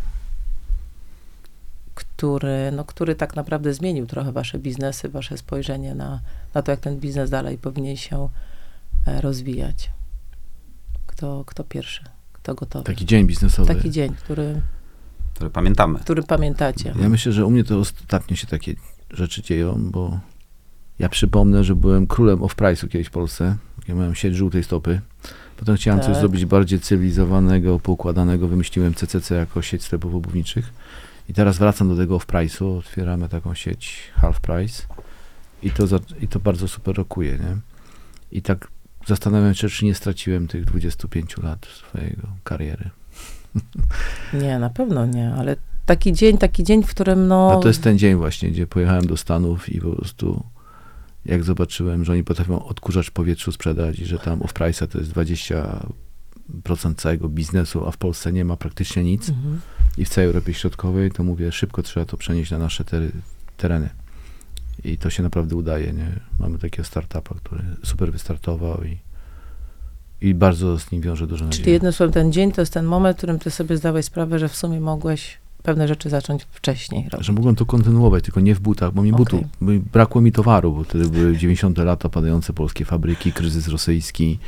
który, no, który tak naprawdę zmienił trochę wasze biznesy, wasze spojrzenie na, na to, jak ten biznes dalej powinien się e, rozwijać. Kto, kto pierwszy? Kto gotowy? Taki dzień biznesowy. Taki dzień, który, Które pamiętamy. który pamiętacie. Ja myślę, że u mnie to ostatnio się takie rzeczy dzieją, bo ja przypomnę, że byłem królem off-price'u kiedyś w Polsce. Ja miałem sieć żółtej stopy. Potem chciałem Tak. coś zrobić bardziej cywilizowanego, poukładanego. Wymyśliłem CCC jako sieć sklepów obuwniczych. I teraz wracam do tego off-price'u. Otwieramy taką sieć half price. I to, za, I to bardzo super rokuje, nie? I tak zastanawiam się, czy nie straciłem tych 25 lat swojego kariery. Nie, na pewno nie, ale taki dzień, taki dzień, w którym no... A to jest ten dzień właśnie, gdzie pojechałem do Stanów i po prostu jak zobaczyłem, że oni potrafią odkurzacz w powietrzu sprzedać i że tam off-price'a to jest 20% całego biznesu, a w Polsce nie ma praktycznie nic Mhm. i w całej Europie Środkowej, to mówię, szybko trzeba to przenieść na nasze tery, tereny. I to się naprawdę udaje, nie? Mamy takiego startupa, który super wystartował i, i bardzo z nim wiąże dużo Czyli nadziei. jednym słowem, ten dzień to jest ten moment, w którym ty sobie zdałeś sprawę, że w sumie mogłeś pewne rzeczy zacząć wcześniej robić. Że mogłem to kontynuować, tylko nie w butach, bo mi butów, bo brakło mi towaru, bo wtedy były 90 lata, padające polskie fabryki, kryzys rosyjski,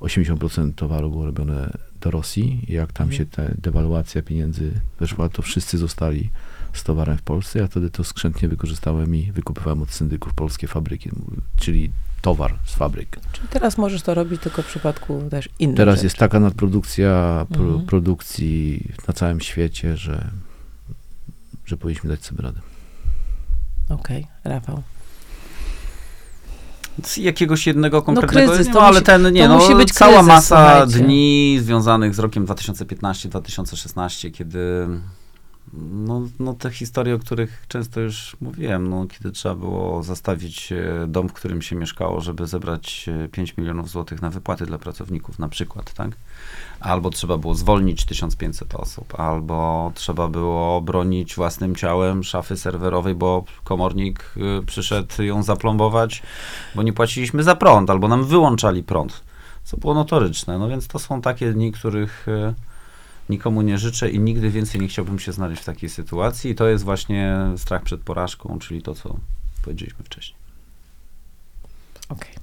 80% towaru było robione do Rosji jak tam Mhm. się ta dewaluacja pieniędzy weszła, to wszyscy zostali z towarem w Polsce, ja wtedy to skrzętnie wykorzystałem i wykupywałem od syndyków polskie fabryki, czyli towar z fabryk. Czyli teraz możesz to robić tylko w przypadku też innych Teraz rzeczy. jest taka nadprodukcja pro, Mhm. produkcji na całym świecie, że, że powinniśmy dać sobie radę. Okej, Rafał. Z jakiegoś jednego konkretnego, kryzys, nie, to no, ale musi- ten, nie, to no, musi być cała kryzys, masa słuchajcie. dni związanych z rokiem 2015-2016, kiedy No, no te historie, o których często już mówiłem, no, kiedy trzeba było zastawić e, dom, w którym się mieszkało, żeby zebrać e, 5 milionów złotych na wypłaty dla pracowników na przykład, tak? Albo trzeba było zwolnić 1500 osób, albo trzeba było bronić własnym ciałem szafy serwerowej, bo komornik y, przyszedł ją zaplombować, bo nie płaciliśmy za prąd, albo nam wyłączali prąd, co było notoryczne. No więc to są takie dni, których nikomu nie życzę i nigdy więcej nie chciałbym się znaleźć w takiej sytuacji. I to jest właśnie strach przed porażką, czyli to, co powiedzieliśmy wcześniej. Okej.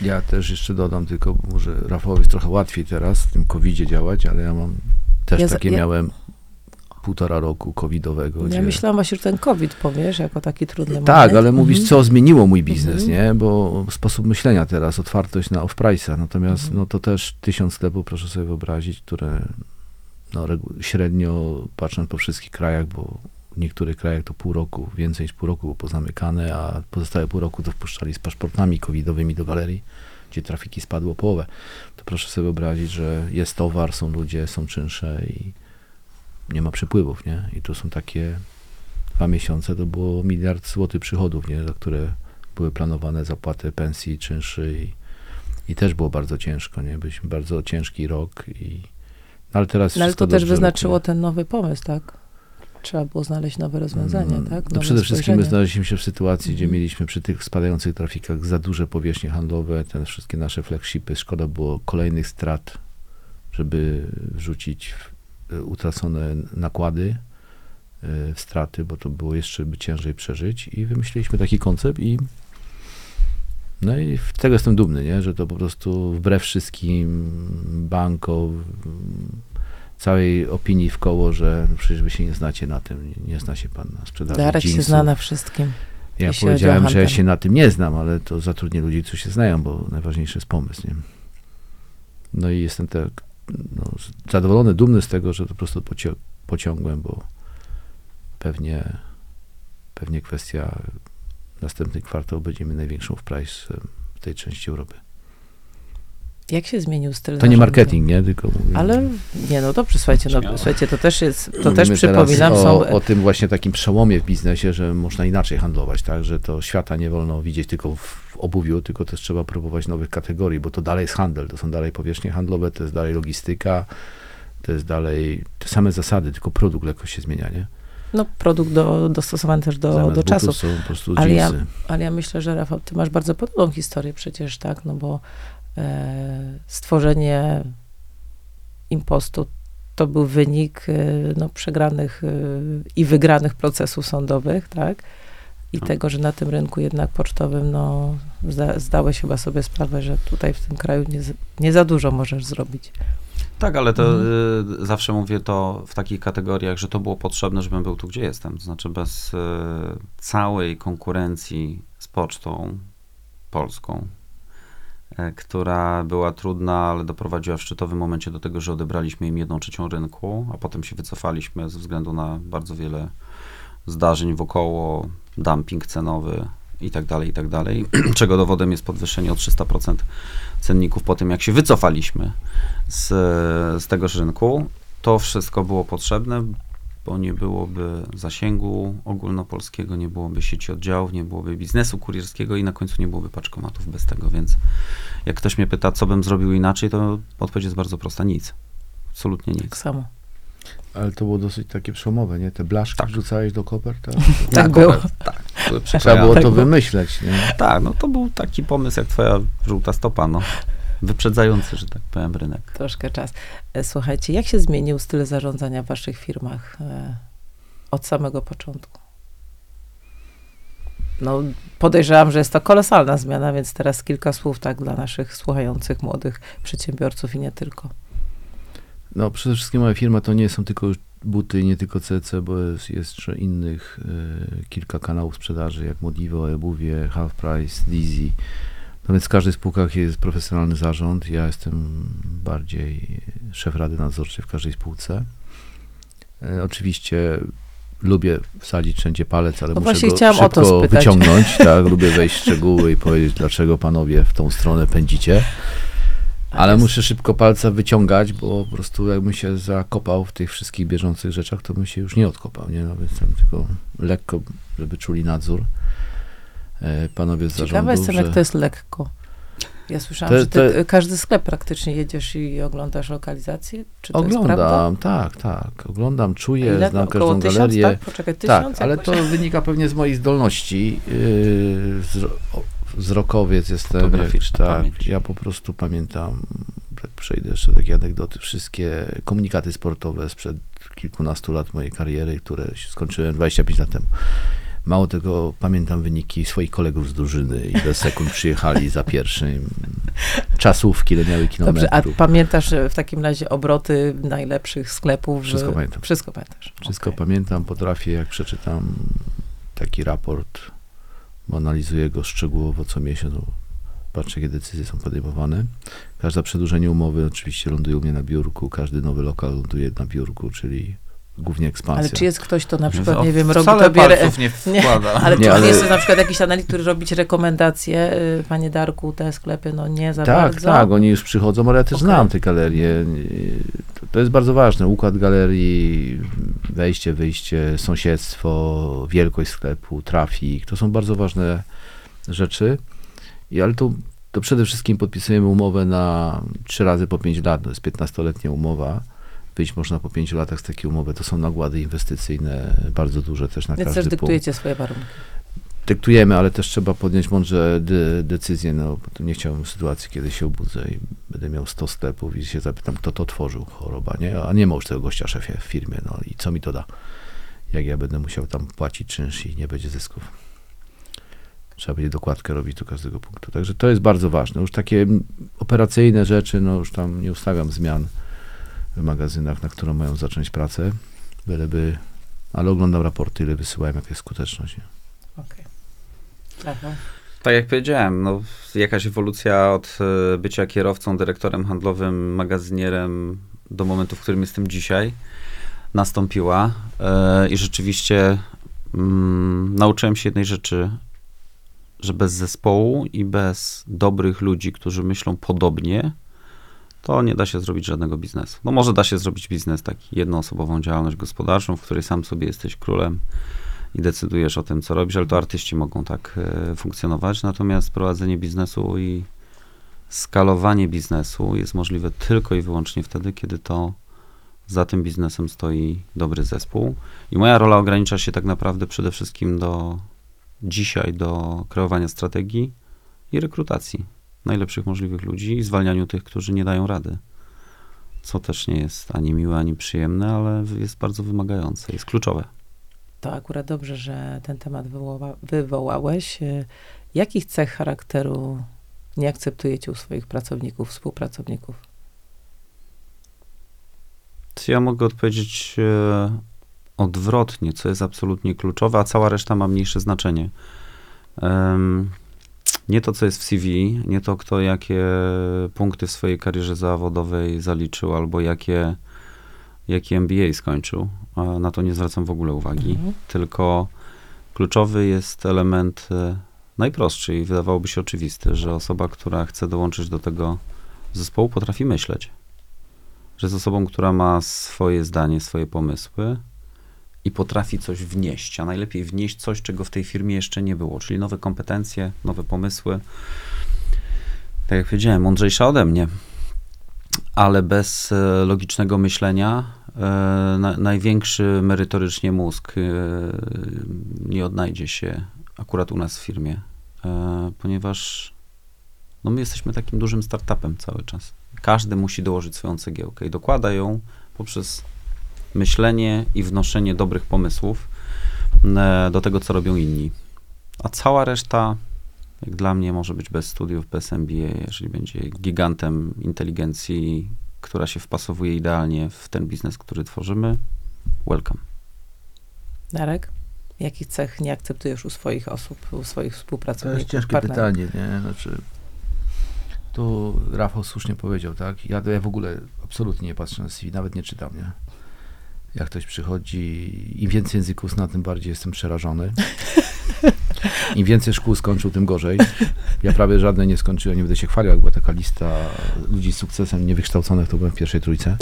Ja też jeszcze dodam, tylko może Rafałowi jest trochę łatwiej teraz w tym covidzie działać, ale ja mam też Ja takie ja- miałem półtora roku covidowego. Ja gdzie- myślałam właśnie, że ten COVID powiesz, jako taki trudny Tak, moment. ale mówisz, Mhm. co zmieniło mój biznes, Mhm. nie? Bo sposób myślenia teraz, otwartość na off-price'a, natomiast Mhm. no to też tysiąc sklepów, proszę sobie wyobrazić, które no, średnio, patrząc po wszystkich krajach, bo w niektórych krajach to pół roku, więcej niż pół roku było pozamykane, a pozostałe pół roku to wpuszczali z paszportami covidowymi do galerii, gdzie trafiki spadło połowę. To proszę sobie wyobrazić, że jest towar, są ludzie, są czynsze i nie ma przepływów, nie? I to są takie dwa miesiące, to było miliard złotych przychodów, nie? Za które były planowane zapłaty pensji, czynszy i, i też było bardzo ciężko, nie? Byliśmy bardzo ciężki rok i ale teraz No, ale to też wyznaczyło rokuje. ten nowy pomysł, tak? Trzeba było znaleźć nowe rozwiązania, Mm, tak? No Nowe przede wszystkim my znaleźliśmy się w sytuacji, gdzie Mhm. mieliśmy przy tych spadających trafikach za duże powierzchnie handlowe, te wszystkie nasze flagshipy, szkoda było kolejnych strat, żeby wrzucić y, utracone nakłady y, w straty, bo to było jeszcze by ciężej przeżyć i wymyśliliśmy taki koncept i no i z tego jestem dumny, nie? że to po prostu wbrew wszystkim bankom, całej opinii w koło, że przecież wy się nie znacie na tym, nie, zna się pan na sprzedaży Darek się zna na wszystkim. Ja powiedziałem, że ja się na tym nie znam, ale to zatrudnię ludzi, którzy się znają, bo najważniejszy jest pomysł, nie? No i jestem tak no, zadowolony, dumny z tego, że to po prostu pociągłem, bo pewnie, pewnie kwestia następny kwartał będziemy największą w price w tej części Europy. Jak się zmienił styl To nie marketing, nie? Tylko mówię. Ale nie, no dobrze, słuchajcie, no, słuchajcie, to też jest, to też teraz przypominam, o, są... o tym właśnie takim przełomie w biznesie, że można inaczej handlować, tak? Że to świata nie wolno widzieć tylko w obuwiu, tylko też trzeba próbować nowych kategorii, bo to dalej jest handel, to są dalej powierzchnie handlowe, to jest dalej logistyka, to jest dalej te same zasady, tylko produkt lekko się zmienia, nie? No, produkt do, dostosowany też do, Zamiast do czasu. są po prostu Ale ja-. Ale ja myślę, że Rafał, ty masz bardzo podobną historię przecież, tak? No bo e, stworzenie impostu to był wynik e, no, przegranych e, i wygranych procesów sądowych, tak? I Tak. tego, że na tym rynku jednak pocztowym, no, zda, zdałeś chyba sobie sprawę, że tutaj w tym kraju nie, nie za dużo możesz zrobić. Tak, ale to Mhm. y, zawsze mówię to w takich kategoriach, że to było potrzebne, żebym był tu, gdzie jestem. To znaczy bez y, całej konkurencji z pocztą polską, y, która była trudna, ale doprowadziła w szczytowym momencie do tego, że odebraliśmy im jedną trzecią rynku, a potem się wycofaliśmy ze względu na bardzo wiele zdarzeń wokoło, dumping cenowy i tak dalej, i tak dalej, czego dowodem jest podwyższenie o 300% cenników po tym, jak się wycofaliśmy z, z tegoż rynku. To wszystko było potrzebne, bo nie byłoby zasięgu ogólnopolskiego, nie byłoby sieci oddziałów, nie byłoby biznesu kurierskiego i na końcu nie byłoby paczkomatów bez tego, więc jak ktoś mnie pyta, co bym zrobił inaczej, to odpowiedź jest bardzo prosta, nic. Absolutnie nic. Tak samo. Ale to było dosyć takie przełomowe, nie? Te blaszki Tak. wrzucałeś do kopert? Tak, Tak było. Tak, Trzeba było to wymyśleć, nie? Tak, no to był taki pomysł jak twoja żółta stopa, no. Wyprzedzający, że tak powiem, rynek. Troszkę czas. E, Słuchajcie, jak się zmienił styl zarządzania w waszych firmach e, od samego początku? No, podejrzewam, że jest to kolosalna zmiana, więc teraz kilka słów tak dla naszych słuchających młodych przedsiębiorców i nie tylko. No przede wszystkim moja firma to nie są tylko buty, nie tylko CC, bo jest jeszcze innych e, kilka kanałów sprzedaży, jak Modivo, Ebuwie, Half Price, Dizzy. No więc w każdej spółkach jest profesjonalny zarząd. Ja jestem bardziej szef rady nadzorczej w każdej spółce. E, oczywiście lubię wsadzić wszędzie palec, ale No muszę go szybko wyciągnąć. Tak, lubię wejść w szczegóły i powiedzieć, dlaczego panowie w tą stronę pędzicie. Ale jest- muszę szybko palca wyciągać, bo po prostu jakbym się zakopał w tych wszystkich bieżących rzeczach, to bym się już nie odkopał, nie? No więc tam tylko lekko, żeby czuli nadzór. E, Panowie z zarządu, jestem, jak że... to jest lekko. Ja słyszałam, To- że ty, to- każdy sklep praktycznie jedziesz i oglądasz lokalizację. Czy to? Oglądam, tak, tak. Oglądam, czuję, Ile? znam Około każdą tysiąc, galerię. tak? Poczekaj, tysiąc? Tak, ale to wynika pewnie z moich zdolności. Yy, o- wzrokowiec jestem. Fotograficzna tak, ja po prostu pamiętam, jak przejdę jeszcze takie anegdoty, wszystkie komunikaty sportowe sprzed kilkunastu lat mojej kariery, które się skończyłem 25 lat temu. Mało tego, pamiętam wyniki swoich kolegów z drużyny, ile sekund przyjechali za pierwszym, czasówki, ile miały kilometrów. Dobrze, a pamiętasz e, w takim razie obroty najlepszych sklepów? Wszystko pamiętam. Wszystko pamiętasz. Wszystko Okej. pamiętam, potrafię, jak przeczytam taki raport, bo analizuję go szczegółowo co miesiąc, patrzę, jakie decyzje są podejmowane. Każde przedłużenie umowy oczywiście ląduje u mnie na biurku, każdy nowy lokal ląduje na biurku, czyli głównie ekspansja. Ale czy jest ktoś, kto na przykład, O, nie wiem, robi tobie... re- nie Nie. Ale czy Nie, ale- jest na przykład jakiś analityk, który robi ci rekomendacje, y, panie Darku, te sklepy, no nie za tak, bardzo? tak, oni już przychodzą, ale ja też Okej. znam te galerie. To, to jest bardzo ważne. Układ galerii, wejście, wyjście, sąsiedztwo, wielkość sklepu, trafik. To są bardzo ważne rzeczy. I, ale to, to przede wszystkim podpisujemy umowę na 3 razy po 5 lat. To jest 15-letnia umowa. Wyjść można po 5 latach z takiej umowy. To są nakłady inwestycyjne, bardzo duże też na Więc każdy też punkt dyktujecie swoje warunki. dyktujemy, ale też trzeba podjąć mądrze de- decyzję. No, nie chciałbym sytuacji, kiedy się obudzę i będę miał 100 sklepów i się zapytam, kto to tworzył, choroba, nie? A nie ma już tego gościa szefie w firmie, no i co mi to da? Jak ja będę musiał tam płacić czynsz i nie będzie zysków. Trzeba będzie dokładkę robić do każdego punktu. Także to jest bardzo ważne. Już takie operacyjne rzeczy, no już tam nie ustawiam zmian w magazynach, na które mają zacząć pracę, byleby, ale oglądam raporty, ile wysyłają, jaka jest skuteczność. Okej. Rafał? Tak jak powiedziałem, no, jakaś ewolucja od e, bycia kierowcą, dyrektorem handlowym, magazynierem do momentu, w którym jestem dzisiaj, nastąpiła. E, I rzeczywiście mm, nauczyłem się jednej rzeczy, że bez zespołu i bez dobrych ludzi, którzy myślą podobnie, to nie da się zrobić żadnego biznesu. No może da się zrobić biznes, taki jednoosobową działalność gospodarczą, w której sam sobie jesteś królem i decydujesz o tym, co robisz, ale to artyści mogą tak e, funkcjonować. Natomiast prowadzenie biznesu i skalowanie biznesu jest możliwe tylko i wyłącznie wtedy, kiedy to za tym biznesem stoi dobry zespół. I moja rola ogranicza się tak naprawdę przede wszystkim do dzisiaj do kreowania strategii i rekrutacji najlepszych możliwych ludzi i zwalnianiu tych, którzy nie dają rady. Co też nie jest ani miłe, ani przyjemne, ale jest bardzo wymagające, jest kluczowe. To akurat dobrze, że ten temat wywoła, wywołałeś. Jakich cech charakteru nie akceptujecie u swoich pracowników, współpracowników? To ja mogę odpowiedzieć e, odwrotnie, co jest absolutnie kluczowe, a cała reszta ma mniejsze znaczenie. Nie to, co jest w CV, nie to, kto jakie punkty w swojej karierze zawodowej zaliczył, albo jakie, jaki MBA skończył. Na to nie zwracam w ogóle uwagi. Mhm. Tylko kluczowy jest element e, najprostszy i wydawałoby się oczywisty, że osoba, która chce dołączyć do tego zespołu, potrafi myśleć. Że jest osobą, która ma swoje zdanie, swoje pomysły i potrafi coś wnieść, a najlepiej wnieść coś, czego w tej firmie jeszcze nie było, czyli nowe kompetencje, nowe pomysły. Tak jak powiedziałem, mądrzejsza ode mnie, ale bez e, logicznego myślenia e, na, największy merytorycznie mózg e, nie odnajdzie się akurat u nas w firmie, ponieważ no my jesteśmy takim dużym startupem cały czas. Każdy musi dołożyć swoją cegiełkę i dokłada ją poprzez myślenie i wnoszenie dobrych pomysłów e, do tego, co robią inni. A cała reszta, jak dla mnie, może być bez studiów, bez MBA, jeżeli będzie gigantem inteligencji, która się wpasowuje idealnie w ten biznes, który tworzymy. Welcome. Darek? Jakich cech nie akceptujesz u swoich osób, u swoich To współpracowników? jest ciężkie partnerów? pytanie, nie? Znaczy, tu Rafał słusznie powiedział, tak? Ja, ja w ogóle absolutnie nie patrzę na CV, nawet nie czytam, nie? Jak ktoś przychodzi, im więcej języków zna, tym bardziej jestem przerażony. Im więcej szkół skończył, tym gorzej. Ja prawie żadne nie skończyłem, nie będę się chwalił, jak była taka lista ludzi z sukcesem niewykształconych, to byłem w pierwszej trójce.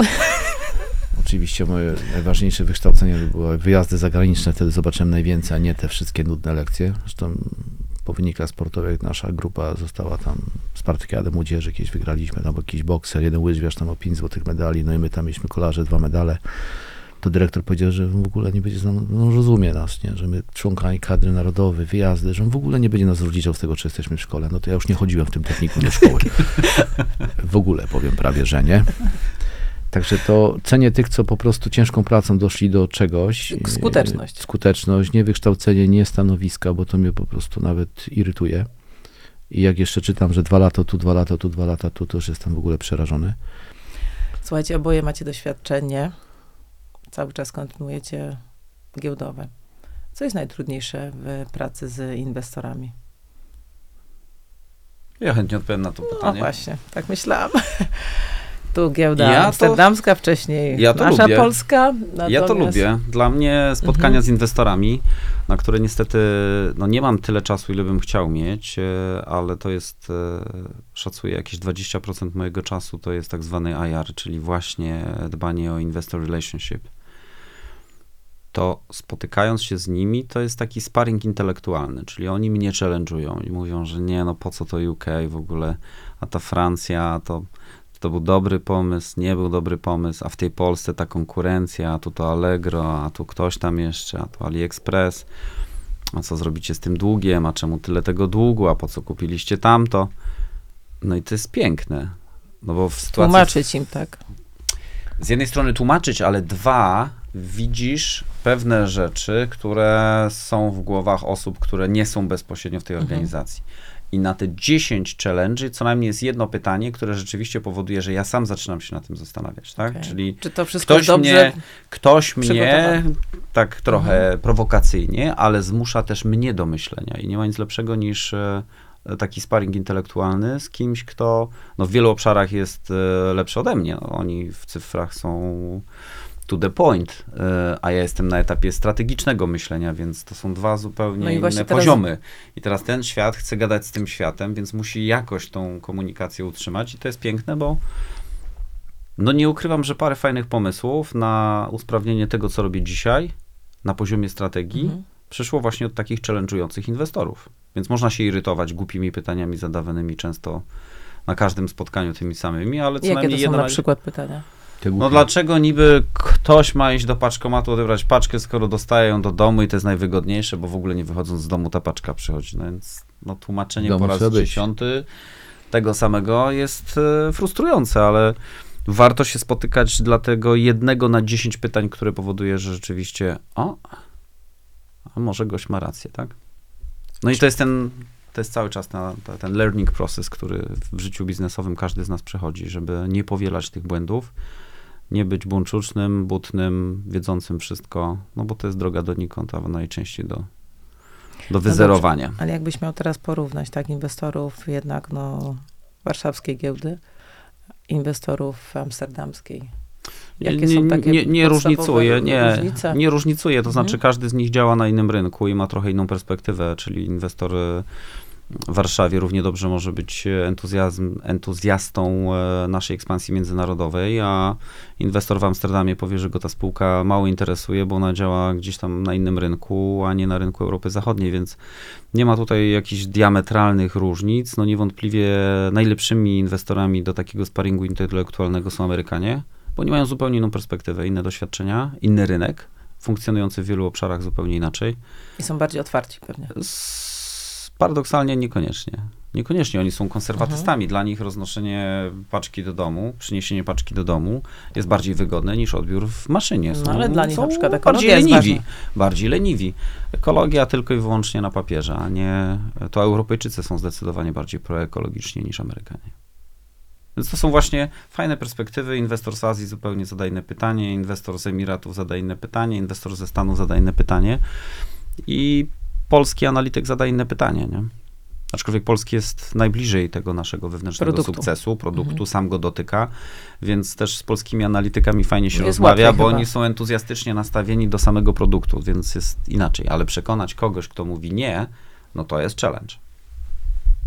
Oczywiście moje najważniejsze wykształcenie to były wyjazdy zagraniczne, wtedy zobaczyłem najwięcej, a nie te wszystkie nudne lekcje. Zresztą po wynikach sportowych nasza grupa została tam Spartakiadę Młodzieży, kiedyś wygraliśmy, tam jakiś bokser, jeden łyżwiarz, tam o pięć złotych medali, no i my tam mieliśmy kolarze, dwa medale. To dyrektor powiedział, że w ogóle nie będzie z nami, no rozumie nas, nie? że my członkami kadry narodowej, wyjazdy, że on w ogóle nie będzie nas rozliczał z tego, czy jesteśmy w szkole. No to ja już nie chodziłem w tym technikum do szkoły. W ogóle powiem prawie, że nie. Także to cenię tych, co po prostu ciężką pracą doszli do czegoś. Skuteczność. Skuteczność, nie wykształcenie, nie stanowiska, bo to mnie po prostu nawet irytuje. I jak jeszcze czytam, że dwa lata tu, dwa lata tu, dwa lata tu, to już jestem w ogóle przerażony. Słuchajcie, oboje macie doświadczenie. Cały czas kontynuujecie giełdowe. Co jest najtrudniejsze w pracy z inwestorami? Ja chętnie odpowiem na to No pytanie. właśnie, tak myślałam. Tu giełda Ja to- amsterdamska, wcześniej Ja to nasza lubię. polska. Ja to natomiast- lubię. Dla mnie spotkania Mhm. z inwestorami, na które niestety no nie mam tyle czasu, ile bym chciał mieć, e, ale to jest, e, szacuję, jakieś 20% mojego czasu to jest tak zwany IR, czyli właśnie dbanie o investor relationship. To spotykając się z nimi, to jest taki sparring intelektualny, czyli oni mnie challenge'ują i mówią, że nie, no po co to UK w ogóle, a ta Francja, to to był dobry pomysł, nie był dobry pomysł, a w tej Polsce ta konkurencja, a tu to Allegro, a tu ktoś tam jeszcze, a tu AliExpress, a co zrobicie z tym długiem, a czemu tyle tego długu, a po co kupiliście tamto? No i to jest piękne, no bo w sytuacji... Tłumaczyć im, tak. Z jednej strony tłumaczyć, ale dwa, widzisz pewne rzeczy, które są w głowach osób, które nie są bezpośrednio w tej Mhm. organizacji. I na te 10 challenge co najmniej jest jedno pytanie, które rzeczywiście powoduje, że ja sam zaczynam się na tym zastanawiać, tak? Okej. Czyli Czy to wszystko ktoś dobrze? mnie, ktoś mnie tak trochę Mhm. prowokacyjnie, ale zmusza też mnie do myślenia i nie ma nic lepszego niż e, taki sparring intelektualny z kimś, kto no, w wielu obszarach jest e, lepszy ode mnie. Oni w cyfrach są to the point, e, a ja jestem na etapie strategicznego myślenia, więc to są dwa zupełnie No inne teraz- poziomy. I teraz ten świat chce gadać z tym światem, więc musi jakoś tą komunikację utrzymać i to jest piękne, bo no nie ukrywam, że parę fajnych pomysłów na usprawnienie tego, co robię dzisiaj na poziomie strategii Mhm. przyszło właśnie od takich challenge'ujących inwestorów. Więc można się irytować głupimi pytaniami zadawanymi często na każdym spotkaniu tymi samymi, ale co Jakie to najmniej są jedno... na przykład pytania? No dlaczego niby ktoś ma iść do paczkomatu odebrać paczkę, skoro dostaje ją do domu i to jest najwygodniejsze, bo w ogóle nie wychodząc z domu ta paczka przychodzi. No więc no, tłumaczenie po raz dziesiąty tego samego jest e, frustrujące, ale warto się spotykać dla tego jednego na 10 pytań, które powoduje, że rzeczywiście o, a może gość ma rację, tak? No i to jest ten, to jest cały czas ta- ten learning process, który w życiu biznesowym każdy z nas przechodzi, żeby nie powielać tych błędów, nie być buńczucznym, butnym, wiedzącym wszystko, no bo to jest droga donikąd, a najczęściej do, do wyzerowania. Ale jakbyś miał teraz porównać, tak, inwestorów jednak, no, warszawskiej giełdy, inwestorów amsterdamskiej. Jakie nie, są takie nie, nie różnicuję, nie, różnice? nie różnicuję, to znaczy Mhm. każdy z nich działa na innym rynku i ma trochę inną perspektywę, czyli inwestor Warszawie równie dobrze może być entuzjazm, entuzjastą e, naszej ekspansji międzynarodowej, a inwestor w Amsterdamie powie, że go ta spółka mało interesuje, bo ona działa gdzieś tam na innym rynku, a nie na rynku Europy Zachodniej, więc nie ma tutaj jakichś diametralnych różnic. No niewątpliwie najlepszymi inwestorami do takiego sparingu intelektualnego są Amerykanie, bo oni mają zupełnie inną perspektywę, inne doświadczenia, inny rynek, funkcjonujący w wielu obszarach zupełnie inaczej. I są bardziej otwarci pewnie. S- Paradoksalnie niekoniecznie. Niekoniecznie oni są konserwatystami. Dla nich roznoszenie paczki do domu, przyniesienie paczki do domu jest bardziej wygodne niż odbiór w maszynie. No, ale dla nich są na przykład bardziej ekologia leniwi. ważna. Bardziej leniwi. Ekologia tylko i wyłącznie na papierze, a nie... To Europejczycy są zdecydowanie bardziej proekologiczni niż Amerykanie. Więc to są właśnie fajne perspektywy. Inwestor z Azji zupełnie zada inne pytanie, inwestor z Emiratów zada inne pytanie, inwestor ze Stanów zada inne pytanie i polski analityk zada inne pytanie, nie? Aczkolwiek polski jest najbliżej tego naszego wewnętrznego Produktu. sukcesu, produktu, Mhm. sam go dotyka, więc też z polskimi analitykami fajnie się Jest rozmawia, bo chyba. oni są entuzjastycznie nastawieni do samego produktu, więc jest inaczej. Ale przekonać kogoś, kto mówi nie, no to jest challenge.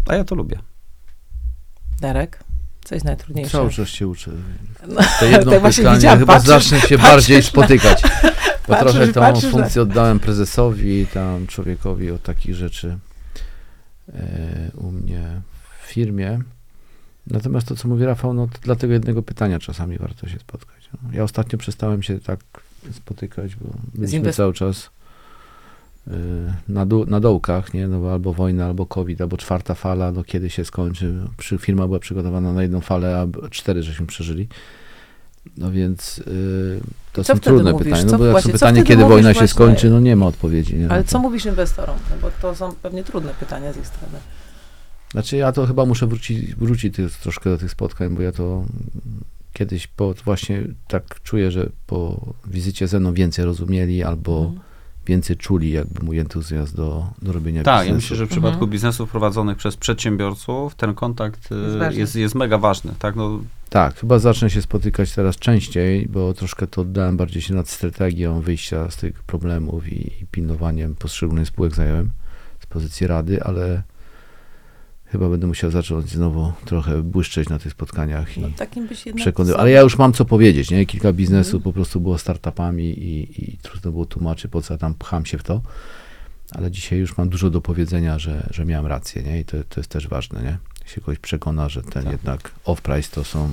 A ja to lubię. Darek? Co jest najtrudniejsze? Cały czas się uczę. No, To jedno właśnie pytanie, chyba patrzysz- zacznę się patrzysz bardziej na- spotykać. Bo patrzysz- trochę tą patrzysz na- funkcję oddałem prezesowi, tam człowiekowi od takich rzeczy e, u mnie w firmie. Natomiast to, co mówi Rafał, no to dla tego jednego pytania czasami warto się spotkać. No. Ja ostatnio przestałem się tak spotykać, bo byliśmy cały czas na, dół, na dołkach, nie? No, bo albo wojna, albo COVID, albo czwarta fala, no kiedy się skończy. Przy, firma była przygotowana na jedną falę, a cztery żeśmy przeżyli. No więc y, to Co są trudne mówisz? pytania. Co- No bo właśnie, pytanie, kiedy wojna się właśnie? skończy, no nie ma odpowiedzi. Nie? Ale co mówisz inwestorom? No bo to są pewnie trudne pytania z ich strony. Znaczy ja to chyba muszę wrócić, wrócić tych, troszkę do tych spotkań, bo ja to kiedyś po, właśnie tak czuję, że po wizycie ze mną więcej rozumieli albo Mhm. Więcej czuli jakby mój entuzjazm do, do robienia Tak, ja biznesu. myślę, że w przypadku Mhm. biznesów prowadzonych przez przedsiębiorców ten kontakt y, Jest ważny. jest, jest mega ważny. Tak? No, Tak, chyba zacznę się spotykać teraz częściej, bo troszkę to oddałem bardziej się nad strategią wyjścia z tych problemów i, i pilnowaniem poszczególnych spółek zająłem z pozycji rady, ale chyba będę musiał zacząć znowu trochę błyszczeć na tych spotkaniach i No, takim byś przekonywał. Ale ja już mam co powiedzieć, nie? Kilka biznesów Mhm. po prostu było startupami i, i trudno było tłumaczyć, po co ja tam pcham się w to. Ale dzisiaj już mam dużo do powiedzenia, że, że miałem rację, nie? I to, to jest też ważne, nie? się kogoś przekona, że ten Tak. jednak off-price to są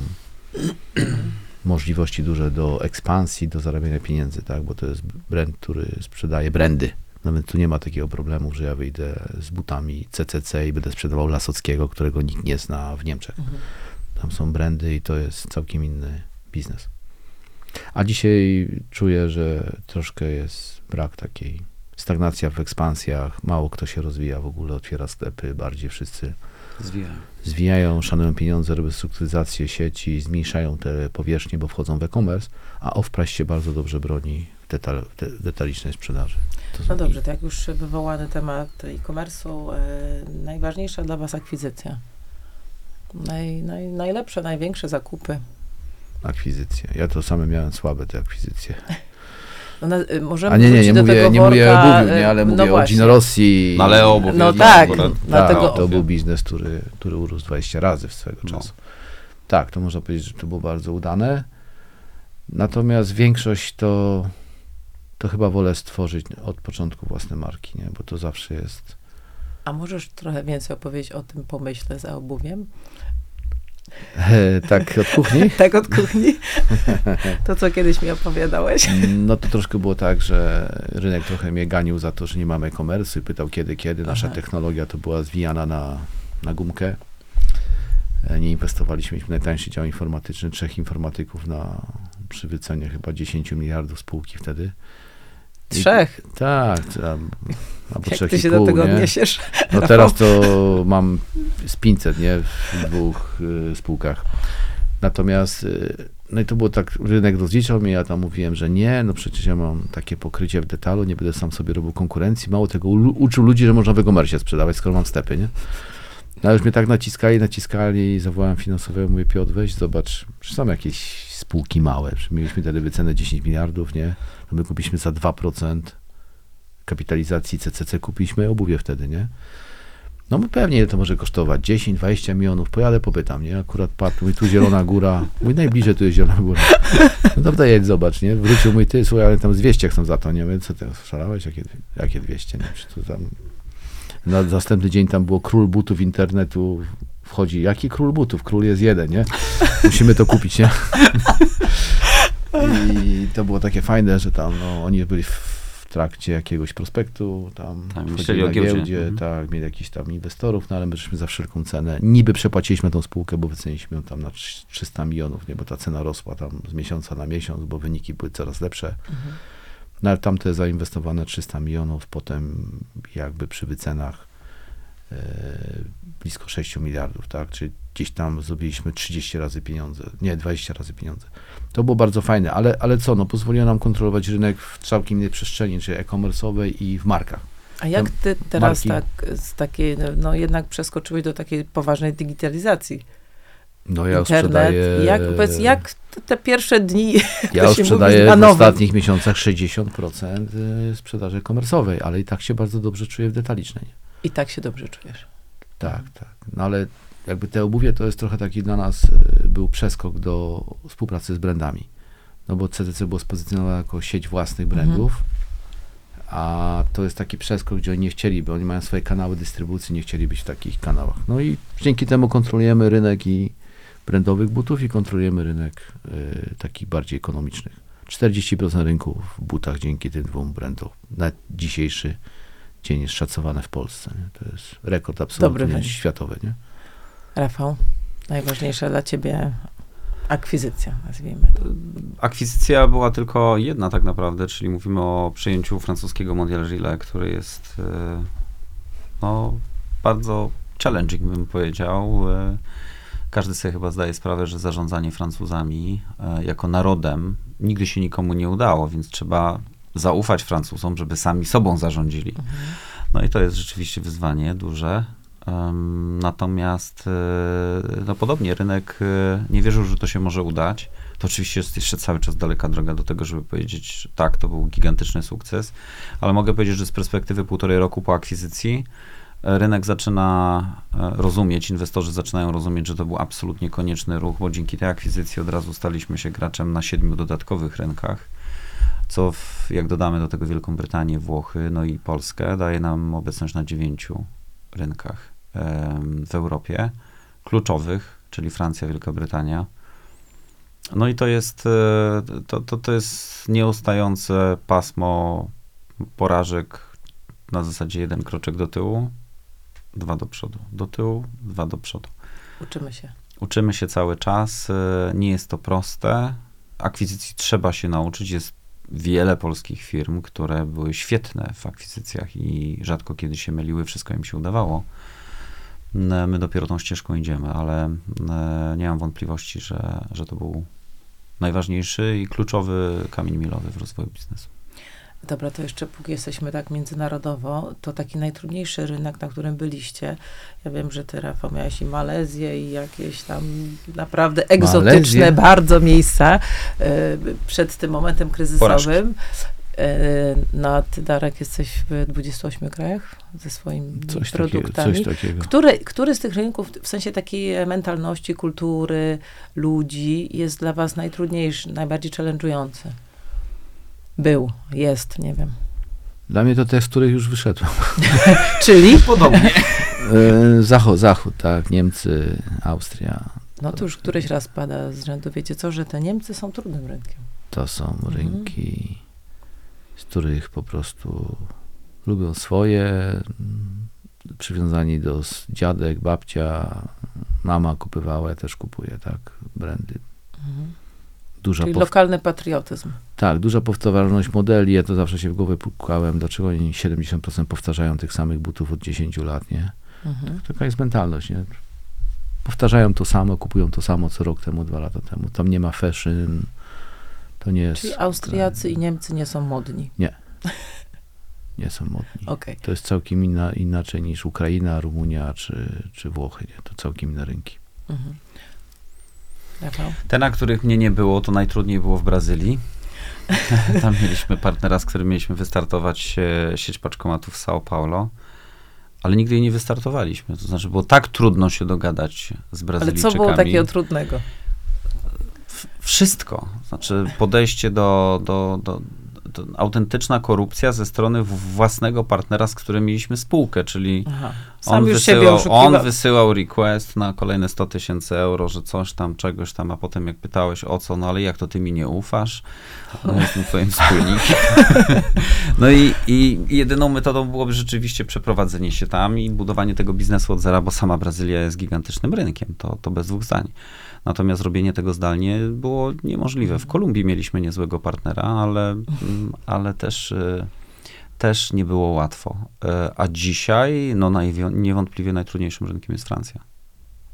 możliwości duże do ekspansji, do zarabiania pieniędzy, tak? Bo to jest brand, który sprzedaje brandy. Nawet tu nie ma takiego problemu, że ja wyjdę z butami CCC i będę sprzedawał Lasockiego, którego nikt nie zna w Niemczech. Mhm. Tam są brandy i to jest całkiem inny biznes. A dzisiaj czuję, że troszkę jest brak takiej stagnacja w ekspansjach. Mało kto się rozwija w ogóle, otwiera sklepy, bardziej wszyscy zwijają. zwijają, szanują pieniądze, robią strukturyzację sieci, zmniejszają te powierzchnie, bo wchodzą w e-commerce, a off-price się bardzo dobrze broni detal, de, detalicznej sprzedaży. To No dobrze, to jak już wywołany temat e-commerce'u, e, najważniejsza dla Was akwizycja. Naj, naj, najlepsze, największe zakupy. Akwizycje. Ja to same miałem słabe te akwizycje. No, na, y, możemy A nie, nie, nie do mówię, tego nie mówię worka, o obuwiu, y, nie, ale no mówię o właśnie. Gino Rossi. No, ale o obuwiu No tak, bo to- dlatego- Tak, to był biznes, który, który urósł 20 razy w swego No. czasu. Tak, to można powiedzieć, że to było bardzo udane. Natomiast większość to, to chyba wolę stworzyć od początku własne marki, nie? bo to zawsze jest. A możesz trochę więcej opowiedzieć o tym pomyśle za obuwiem? E, tak, od kuchni. tak od kuchni? to, co kiedyś mi opowiadałeś. No to troszkę było tak, że rynek trochę mnie ganił za to, że nie mamy e-commerce i pytał kiedy, kiedy. Nasza Aha. technologia to była zwijana na, na gumkę. E, Nie inwestowaliśmy w najtańszy dział informatyczny, trzech informatyków na przy wycenie chyba 10 miliardów spółki wtedy. I- Trzech. Tak, tam, albo Jak trzech ty i się pół, do tego nie? odniesiesz? No teraz to mam z 500, nie? W dwóch y, spółkach. Natomiast, y, no i to było tak, rynek rozliczał mnie, ja tam mówiłem, że nie, no przecież ja mam takie pokrycie w detalu, nie będę sam sobie robił konkurencji. Mało tego, uczył ludzi, że można w e-commerce sprzedawać, skoro mam stepy, nie? No już mnie tak naciskali, naciskali i zawołałem finansowego, mówię, Piotr, weź zobacz, czy są jakieś spółki małe, mieliśmy wtedy wycenę 10 miliardów, nie? To my kupiliśmy za 2% kapitalizacji CCC, kupiliśmy obuwie wtedy, nie? No pewnie to może kosztować, 10, 20 milionów, pojadę, popytam, nie? Akurat padł, mój tu Zielona Góra, mój najbliżej tu jest Zielona Góra. No dobra, jedź, zobacz, nie? Wrócił mój, ty, słuchaj, ale tam z 200 chcą za to, nie? Mówię, co ty, szalałeś? Jakie, jakie 200, nie? Tam... Na następny dzień tam było król butów internetu, wchodzi, jaki król butów? Król jest jeden, nie? Musimy to kupić, nie? I to było takie fajne, że tam, no, oni byli w trakcie jakiegoś prospektu, tam, Tam myśleli na o giełdzie. giełdzie, Mhm. tak, mieli jakichś tam inwestorów, no ale my żeśmy za wszelką cenę, niby przepłaciliśmy tą spółkę, bo wyceniliśmy ją tam na trz- 300 milionów, nie, bo ta cena rosła tam z miesiąca na miesiąc, bo wyniki były coraz lepsze. Mhm. No ale tamte zainwestowane 300 milionów, potem jakby przy wycenach blisko 6 miliardów, tak? Czyli gdzieś tam zrobiliśmy 30 razy pieniądze, nie, 20 razy pieniądze. To było bardzo fajne, ale, ale co, no pozwoliło nam kontrolować rynek w całkiem innej przestrzeni, czyli e-commerce'owej i w markach. A jak ty teraz marki. tak z takiej, no jednak przeskoczyłeś do takiej poważnej digitalizacji? No ja Internet. sprzedaję... Jak, powiedz, jak te, pierwsze dni, Ja już sprzedaję w ostatnich miesiącach 60% y, sprzedaży komersowej, ale i tak się bardzo dobrze czuję w detalicznej. I tak się dobrze czujesz. Tak, tak. No ale jakby te obuwie to jest trochę taki dla nas e, był przeskok do współpracy z brandami. No bo CDC było spozycjonowane jako sieć własnych brandów, a to jest taki przeskok, gdzie oni nie chcieliby, oni mają swoje kanały dystrybucji, nie chcieli być w takich kanałach. No i dzięki temu kontrolujemy rynek i brandowych butów i kontrolujemy rynek y, takich bardziej ekonomicznych. 40% rynku w butach dzięki tym dwóm brandom. Na dzisiejszy dzień jest szacowane w Polsce. Nie? To jest rekord wynik. światowy. Nie? Rafał, najważniejsza dla ciebie akwizycja, nazwijmy to. Akwizycja była tylko jedna tak naprawdę, czyli mówimy o przejęciu francuskiego Mondial Gilet, który jest e, no, bardzo challenging, bym powiedział. E, Każdy sobie chyba zdaje sprawę, że zarządzanie Francuzami e, jako narodem nigdy się nikomu nie udało, więc trzeba zaufać Francuzom, żeby sami sobą zarządzili. No i to jest rzeczywiście wyzwanie duże. Natomiast e, no podobnie rynek e, nie wierzył, że to się może udać. To oczywiście jest jeszcze cały czas daleka droga do tego, żeby powiedzieć, że tak, to był gigantyczny sukces, ale mogę powiedzieć, że z perspektywy półtorej roku po akwizycji e, rynek zaczyna rozumieć, inwestorzy zaczynają rozumieć, że to był absolutnie konieczny ruch, bo dzięki tej akwizycji od razu staliśmy się graczem na siedmiu dodatkowych rynkach, co w, jak dodamy do tego Wielką Brytanię, Włochy, no i Polskę, daje nam obecność na dziewięciu rynkach w Europie, kluczowych, czyli Francja, Wielka Brytania. No i to jest, e, to, to, to jest nieustające pasmo porażek na zasadzie jeden kroczek do tyłu, dwa do przodu, do tyłu, dwa do przodu. Uczymy się. Uczymy się cały czas, e, nie jest to proste. Akwizycji trzeba się nauczyć. Jest wiele polskich firm, które były świetne w akwizycjach i rzadko kiedy się myliły, wszystko im się udawało. N- My dopiero tą ścieżką idziemy, ale e, nie mam wątpliwości, że, że to był najważniejszy i kluczowy kamień milowy w rozwoju biznesu. Dobra, to jeszcze póki jesteśmy tak międzynarodowo, to taki najtrudniejszy rynek, na którym byliście. Ja wiem, że ty, Rafał, miałeś i Malezję i jakieś tam naprawdę egzotyczne Malezję? bardzo miejsca e, przed tym momentem kryzysowym. E, no, ty, Darek, jesteś w 28 krajach ze swoimi Coś, takiego, produktami. coś takiego. Który, który z tych rynków, w sensie takiej mentalności, kultury, ludzi, jest dla was najtrudniejszy, najbardziej challenge'ujący? Był, jest, nie wiem. Dla mnie to te, z których już wyszedłem. Czyli? Podobnie. E, Zachód, Zachód, tak, Niemcy, Austria. No to już któryś raz pada z rzędu. Wiecie co, że te Niemcy są trudnym rynkiem. To są Mhm. rynki, z których po prostu lubią swoje, przywiązani do dziadek, babcia, mama kupywała, ja też kupuję, tak, brandy. Duża, Czyli pow- lokalny patriotyzm. tak, duża powtarzalność modeli, ja to zawsze się w głowę pukałem, dlaczego oni 70% powtarzają tych samych butów od 10 lat, nie? Mhm. Taka jest mentalność, nie? Powtarzają to samo, kupują to samo co rok temu, dwa lata temu. Tam nie ma fashion, to nie jest... Czyli Austriacy i Niemcy nie są modni. Nie są modni. Okej. To jest całkiem inna, inaczej niż Ukraina, Rumunia czy, czy Włochy. Nie? To całkiem inne rynki. Mhm. Rafał? Te, na których mnie nie było, to najtrudniej było w Brazylii. Tam mieliśmy partnera, z którym mieliśmy wystartować e, sieć paczkomatów w São Paulo, ale nigdy jej nie wystartowaliśmy. To znaczy, było tak trudno się dogadać z Ale Brazylijczykami. co było takiego trudnego? Wszystko. Znaczy, podejście do, do, do, do autentyczna korupcja ze strony własnego partnera, z którym mieliśmy spółkę, czyli on wysyłał, on wysyłał request na kolejne 100 tysięcy euro, że coś tam, czegoś tam, a potem jak pytałeś o co, no ale jak to ty mi nie ufasz? No, jestem twoim wspólnikiem. no i, i jedyną metodą byłoby rzeczywiście przeprowadzenie się tam i budowanie tego biznesu od zera, bo sama Brazylia jest gigantycznym rynkiem, to, to bez dwóch zdań. Natomiast robienie tego zdalnie było niemożliwe. W Kolumbii mieliśmy niezłego partnera, ale, mm, ale też, y, też nie było łatwo. E, A dzisiaj, no niewątpliwie najtrudniejszym rynkiem jest Francja.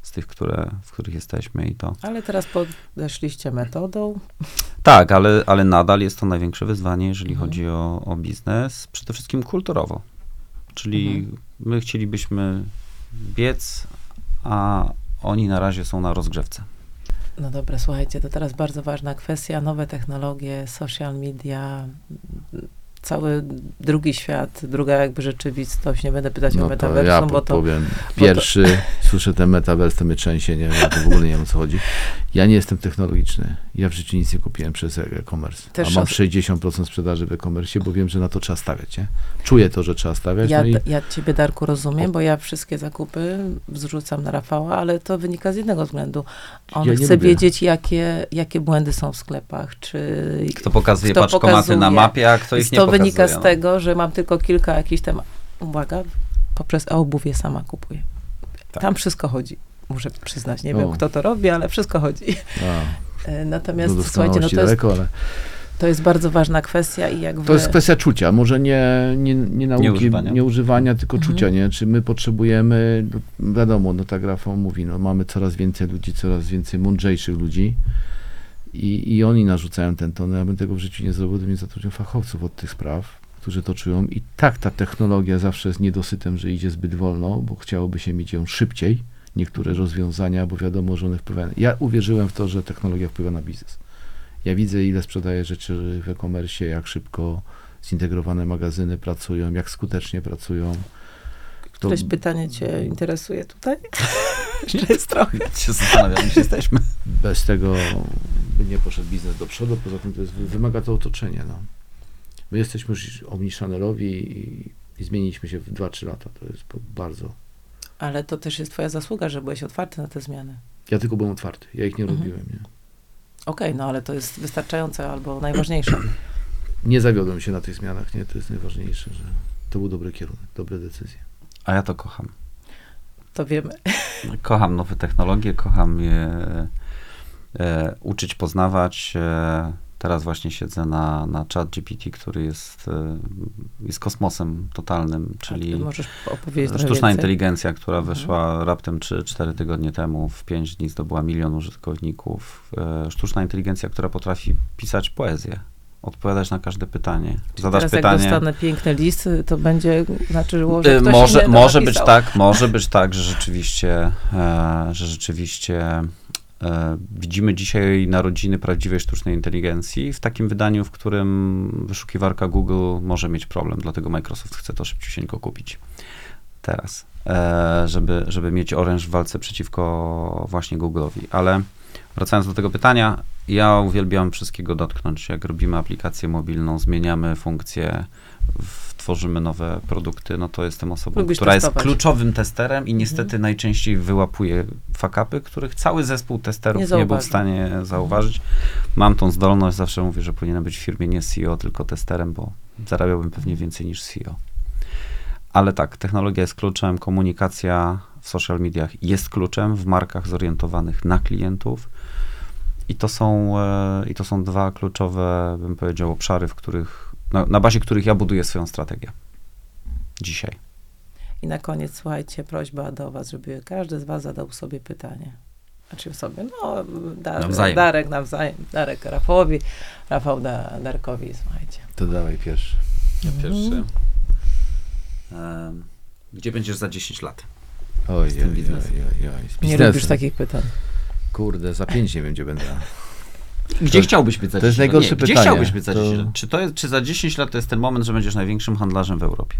Z tych, które, w których jesteśmy i to. Ale teraz podeszliście metodą. Tak, ale, ale nadal jest to największe wyzwanie, jeżeli Mhm. chodzi o, o biznes, przede wszystkim kulturowo. Czyli Mhm. my chcielibyśmy biec, a oni na razie są na rozgrzewce. No dobra, słuchajcie, to teraz bardzo ważna kwestia. Nowe technologie, social media. Cały drugi świat, druga jakby rzeczywistość. Nie będę pytać o No to metaversum, ja bo to... powiem. Pierwszy, słyszę ten metavers, to mnie trzęsie, nie wiem, to w ogóle nie wiem o co chodzi. Ja nie jestem technologiczny. Ja w życiu nic nie kupiłem przez e-commerce. Też A mam os- 60% sprzedaży w e-commerce, bo wiem, że na to trzeba stawiać, nie? Czuję to, że trzeba stawiać. Ja, no i ja ciebie, Darku, rozumiem, bo ja wszystkie zakupy zrzucam na Rafała, ale to wynika z jednego względu. On Ja chce lubię. wiedzieć, jakie, jakie błędy są w sklepach, czy... Kto pokazuje Kto paczkomaty pokazuje. na mapie, a kto ich nie to pokazuje. Wynika z no. tego, że mam tylko kilka jakichś tam... Uwaga, poprzez obuwie sama kupuję. Tak. Tam wszystko chodzi. Muszę przyznać, nie O. wiem, kto to robi, ale wszystko chodzi. a, E, Natomiast słuchajcie, no to jest, daleko, ale to jest bardzo ważna kwestia i jak wy... to jest kwestia czucia. Może nie, nie, nie nauki, Nieużywania. nie używania, tylko Mhm. czucia, nie? Czy my potrzebujemy, no, wiadomo, no tak Rafał mówi, no mamy coraz więcej ludzi, coraz więcej mądrzejszych ludzi i, i oni narzucają ten ton. Ja bym tego w życiu nie zrobił, gdybym nie zatrudnił fachowców od tych spraw, którzy to czują. I tak ta technologia zawsze jest niedosytem, że idzie zbyt wolno, bo chciałoby się mieć ją szybciej, niektóre rozwiązania, bo wiadomo, że one wpływają. Ja uwierzyłem w to, że technologia wpływa na biznes. Ja widzę, ile sprzedaję rzeczy w e-commerce, jak szybko zintegrowane magazyny pracują, jak skutecznie pracują. To Któreś pytanie cię interesuje tutaj? Jeszcze jest trochę. Się zastanawiam, gdzie jesteśmy. bez tego by nie poszedł biznes do przodu. Poza tym to jest, wymaga to otoczenie. No. My jesteśmy już omnichanelowi i, i zmieniliśmy się w 2-3 lata. To jest bardzo. Ale to też jest twoja zasługa, że byłeś otwarty na te zmiany. Ja tylko byłem otwarty. Ja ich nie Mhm. robiłem. Nie, Okej, no ale to jest wystarczające albo najważniejsze. nie zawiodłem się na tych zmianach. Nie, to jest najważniejsze, że to był dobry kierunek, dobre decyzje. A ja to kocham. To wiemy. Kocham nowe technologie, kocham je uczyć, poznawać. E, teraz właśnie siedzę na, na chat GPT, który jest, e, jest kosmosem totalnym, czyli sztuczna więcej? inteligencja, która Mhm. wyszła raptem 3-4 tygodnie temu, w 5 dni zdobyła milion użytkowników. E, sztuczna inteligencja, która potrafi pisać poezję, odpowiadać na każde pytanie. Zadasz Teraz pytanie. jak dostanę piękny list, to będzie znaczyło, że ktoś może może być tak, może być tak, że rzeczywiście, e, że rzeczywiście e, widzimy dzisiaj narodziny prawdziwej sztucznej inteligencji w takim wydaniu, w którym wyszukiwarka Google może mieć problem, dlatego Microsoft chce to szybciusieńko kupić teraz, e, żeby, żeby mieć oręż w walce przeciwko właśnie Google'owi. Ale wracając do tego pytania, ja uwielbiam wszystkiego dotknąć. Jak robimy aplikację mobilną, zmieniamy funkcje, w, tworzymy nowe produkty, no to jestem osobą, Lubisz która jest testować. kluczowym testerem i niestety Mhm. najczęściej wyłapuje fakapy, których cały zespół testerów Nie nie, był w stanie zauważyć. Mam tą zdolność, zawsze mówię, że powinienem być w firmie nie CEO, tylko testerem, bo zarabiałbym pewnie więcej niż CEO. Ale tak, technologia jest kluczem, komunikacja w social mediach jest kluczem, w markach zorientowanych na klientów. I to są, e, i to są dwa kluczowe, bym powiedział, obszary, w których, na, na bazie których ja buduję swoją strategię. Dzisiaj. I na koniec, słuchajcie, prośba do was, żeby każdy z was zadał sobie pytanie. Znaczy sobie, no, Dar- Nawzajem. Darek nawzajem, Darek Rafałowi, Rafał da, Darkowi, słuchajcie. To dawaj pierwszy. Ja Mhm. pierwszy. Em, Gdzie będziesz za 10 lat? Oj, Z tym oj, oj, oj, oj. Nie lubisz takich pytań. Kurde, za pięć nie wiem, gdzie będę. Gdzie To- chciałbyś być za to jest 10 lat? najgorsze Nie, Gdzie pytanie. chciałbyś być za To- 10 lat? Czy, to jest, czy za 10 lat to jest ten moment, że będziesz największym handlarzem w Europie?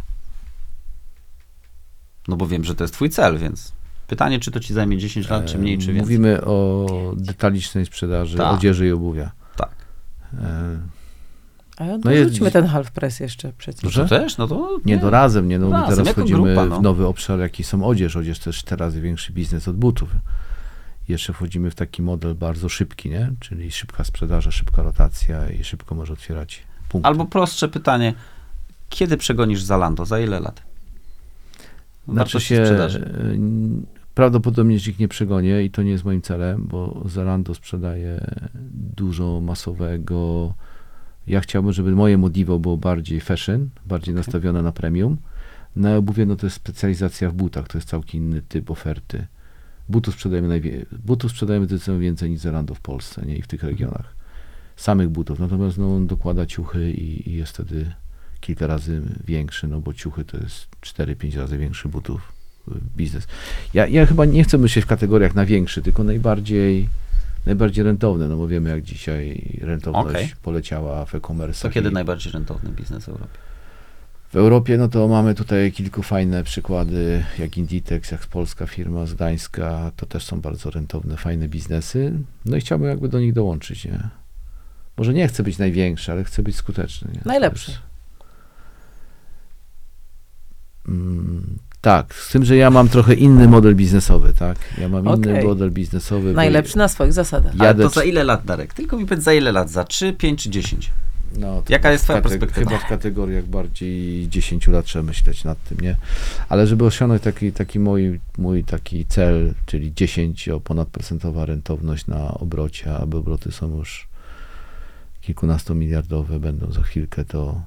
No bo wiem, że to jest twój cel, więc pytanie, czy to ci zajmie 10 lat, czy mniej, czy E, więcej. Mówimy o detalicznej sprzedaży Tak. odzieży i obuwia. Tak. E, A No no jest- dorzućmy ten half press jeszcze przecież. No to też, no to Nie, to razem, nie, no Razem, teraz wchodzimy grupa, no. w nowy obszar, jaki są odzież. Odzież to jest cztery razy większy biznes od butów. Jeszcze wchodzimy w taki model bardzo szybki, nie? Czyli szybka sprzedaż, szybka rotacja i szybko może otwierać punkty. Albo prostsze pytanie, kiedy przegonisz Zalando? Za ile lat? Znaczy się, sprzedaży. e, prawdopodobnie ich nie przegonię i to nie jest moim celem, bo Zalando sprzedaje dużo masowego. Ja chciałbym, żeby moje Modivo było bardziej fashion, bardziej nastawione na premium. Na obuwie no to jest specjalizacja w butach, to jest całkiem inny typ oferty. Butów sprzedajemy, najwie- butów sprzedajemy zdecydowanie więcej niż Zalando w Polsce nie? i w tych regionach. Samych butów, natomiast no, on dokłada ciuchy i, i jest wtedy kilka razy większy, no bo ciuchy to jest 4-5 razy większy butów y, biznes. Ja, ja chyba nie chcę myśleć w kategoriach na większy, tylko najbardziej najbardziej rentowne, no bo wiemy jak dzisiaj rentowność Okej. poleciała w e-commerce. To kiedy najbardziej rentowny biznes w Europie? W Europie, no to mamy tutaj kilku fajne przykłady, jak Inditex, jak polska firma z Gdańska, to też są bardzo rentowne, fajne biznesy. No i chciałbym jakby do nich dołączyć, nie? Może nie chcę być największy, ale chcę być skuteczny. Nie? Najlepszy. Mm, tak, z tym, że ja mam trochę inny model biznesowy, tak? Ja mam inny Okej. model biznesowy. Najlepszy na swoich zasadach. Ja- Ale Jadę to za ile lat, Darek? Tylko mi powiedz za ile lat? Za 3, 5 czy 10? No, to Jaka jest twoja perspektywa? Chyba w kategoriach bardziej 10 lat trzeba myśleć nad tym, nie? Ale żeby osiągnąć taki, taki mój, mój taki cel, czyli 10 o ponadprocentowa rentowność na obrocie, aby obroty są już kilkunastomiliardowe, będą za chwilkę, to,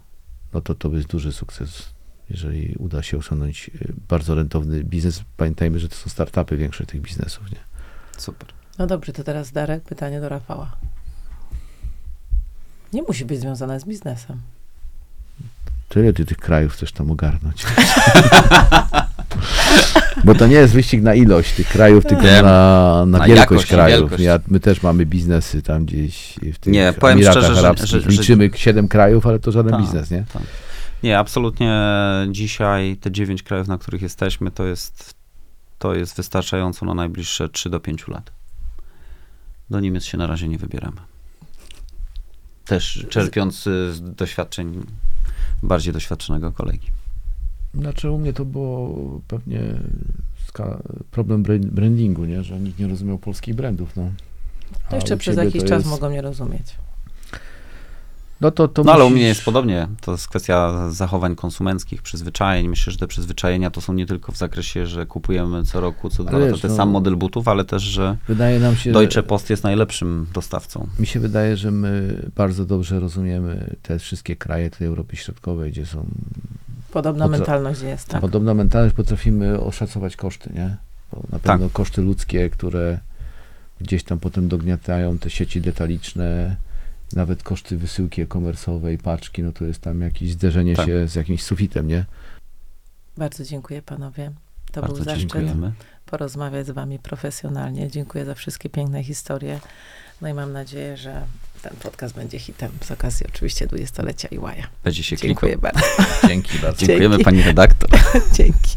no to to jest duży sukces, jeżeli uda się osiągnąć y, bardzo rentowny biznes. Pamiętajmy, że to są startupy większe tych biznesów, nie? Super. No dobrze, to teraz Darek, pytanie do Rafała. Nie musi być związane z biznesem. Tyle ty tych krajów chcesz tam ogarnąć. Bo to nie jest wyścig na ilość tych krajów, tylko na, na, Na wielkość jakość, krajów. wielkość. Ja, my też mamy biznesy tam gdzieś w tych Nie, powiem Emiratach szczerze, że- Arabskich. że- że- Liczymy siedem krajów, ale to żaden Tak. biznes, nie? Nie, absolutnie dzisiaj te 9 krajów, na których jesteśmy, to jest, to jest wystarczająco na najbliższe 3 do 5 lat. Do Niemiec się na razie nie wybieramy. Też czerpiąc y, z doświadczeń bardziej doświadczonego kolegi. Znaczy u mnie to było pewnie problem bra- brandingu, nie? Że nikt nie rozumiał polskich brandów, no. A To jeszcze przez jakiś czas jest- mogą nie rozumieć. No to, to No ale u musisz- mnie jest podobnie. To jest kwestia zachowań konsumenckich, przyzwyczajeń. Myślę, że te przyzwyczajenia to są nie tylko w zakresie, że kupujemy co roku, co dwa lata ten no- sam model butów, ale też, że Wydaje nam się, Deutsche Post jest najlepszym dostawcą. mi się wydaje, że my bardzo dobrze rozumiemy te wszystkie kraje tej Europy Środkowej, gdzie są Podobna mentalność jest, tak? Podobna mentalność, potrafimy oszacować koszty, nie? Bo na pewno Tak. koszty ludzkie, które gdzieś tam potem dogniatają te sieci detaliczne, nawet koszty wysyłki e-commerce'owej, paczki, no to jest tam jakieś zderzenie Tak. się z jakimś sufitem, nie? Bardzo dziękuję panowie. To Bardzo był zaszczyt dziękujemy. porozmawiać z wami profesjonalnie. Dziękuję za wszystkie piękne historie. No i mam nadzieję, że ten podcast będzie hitem z okazji oczywiście dwudziestolecia Iłaja. Będzie się Dziękuję klikał. bardzo. Dzięki bardzo. Dziękujemy Dzięki. pani redaktor. Dzięki.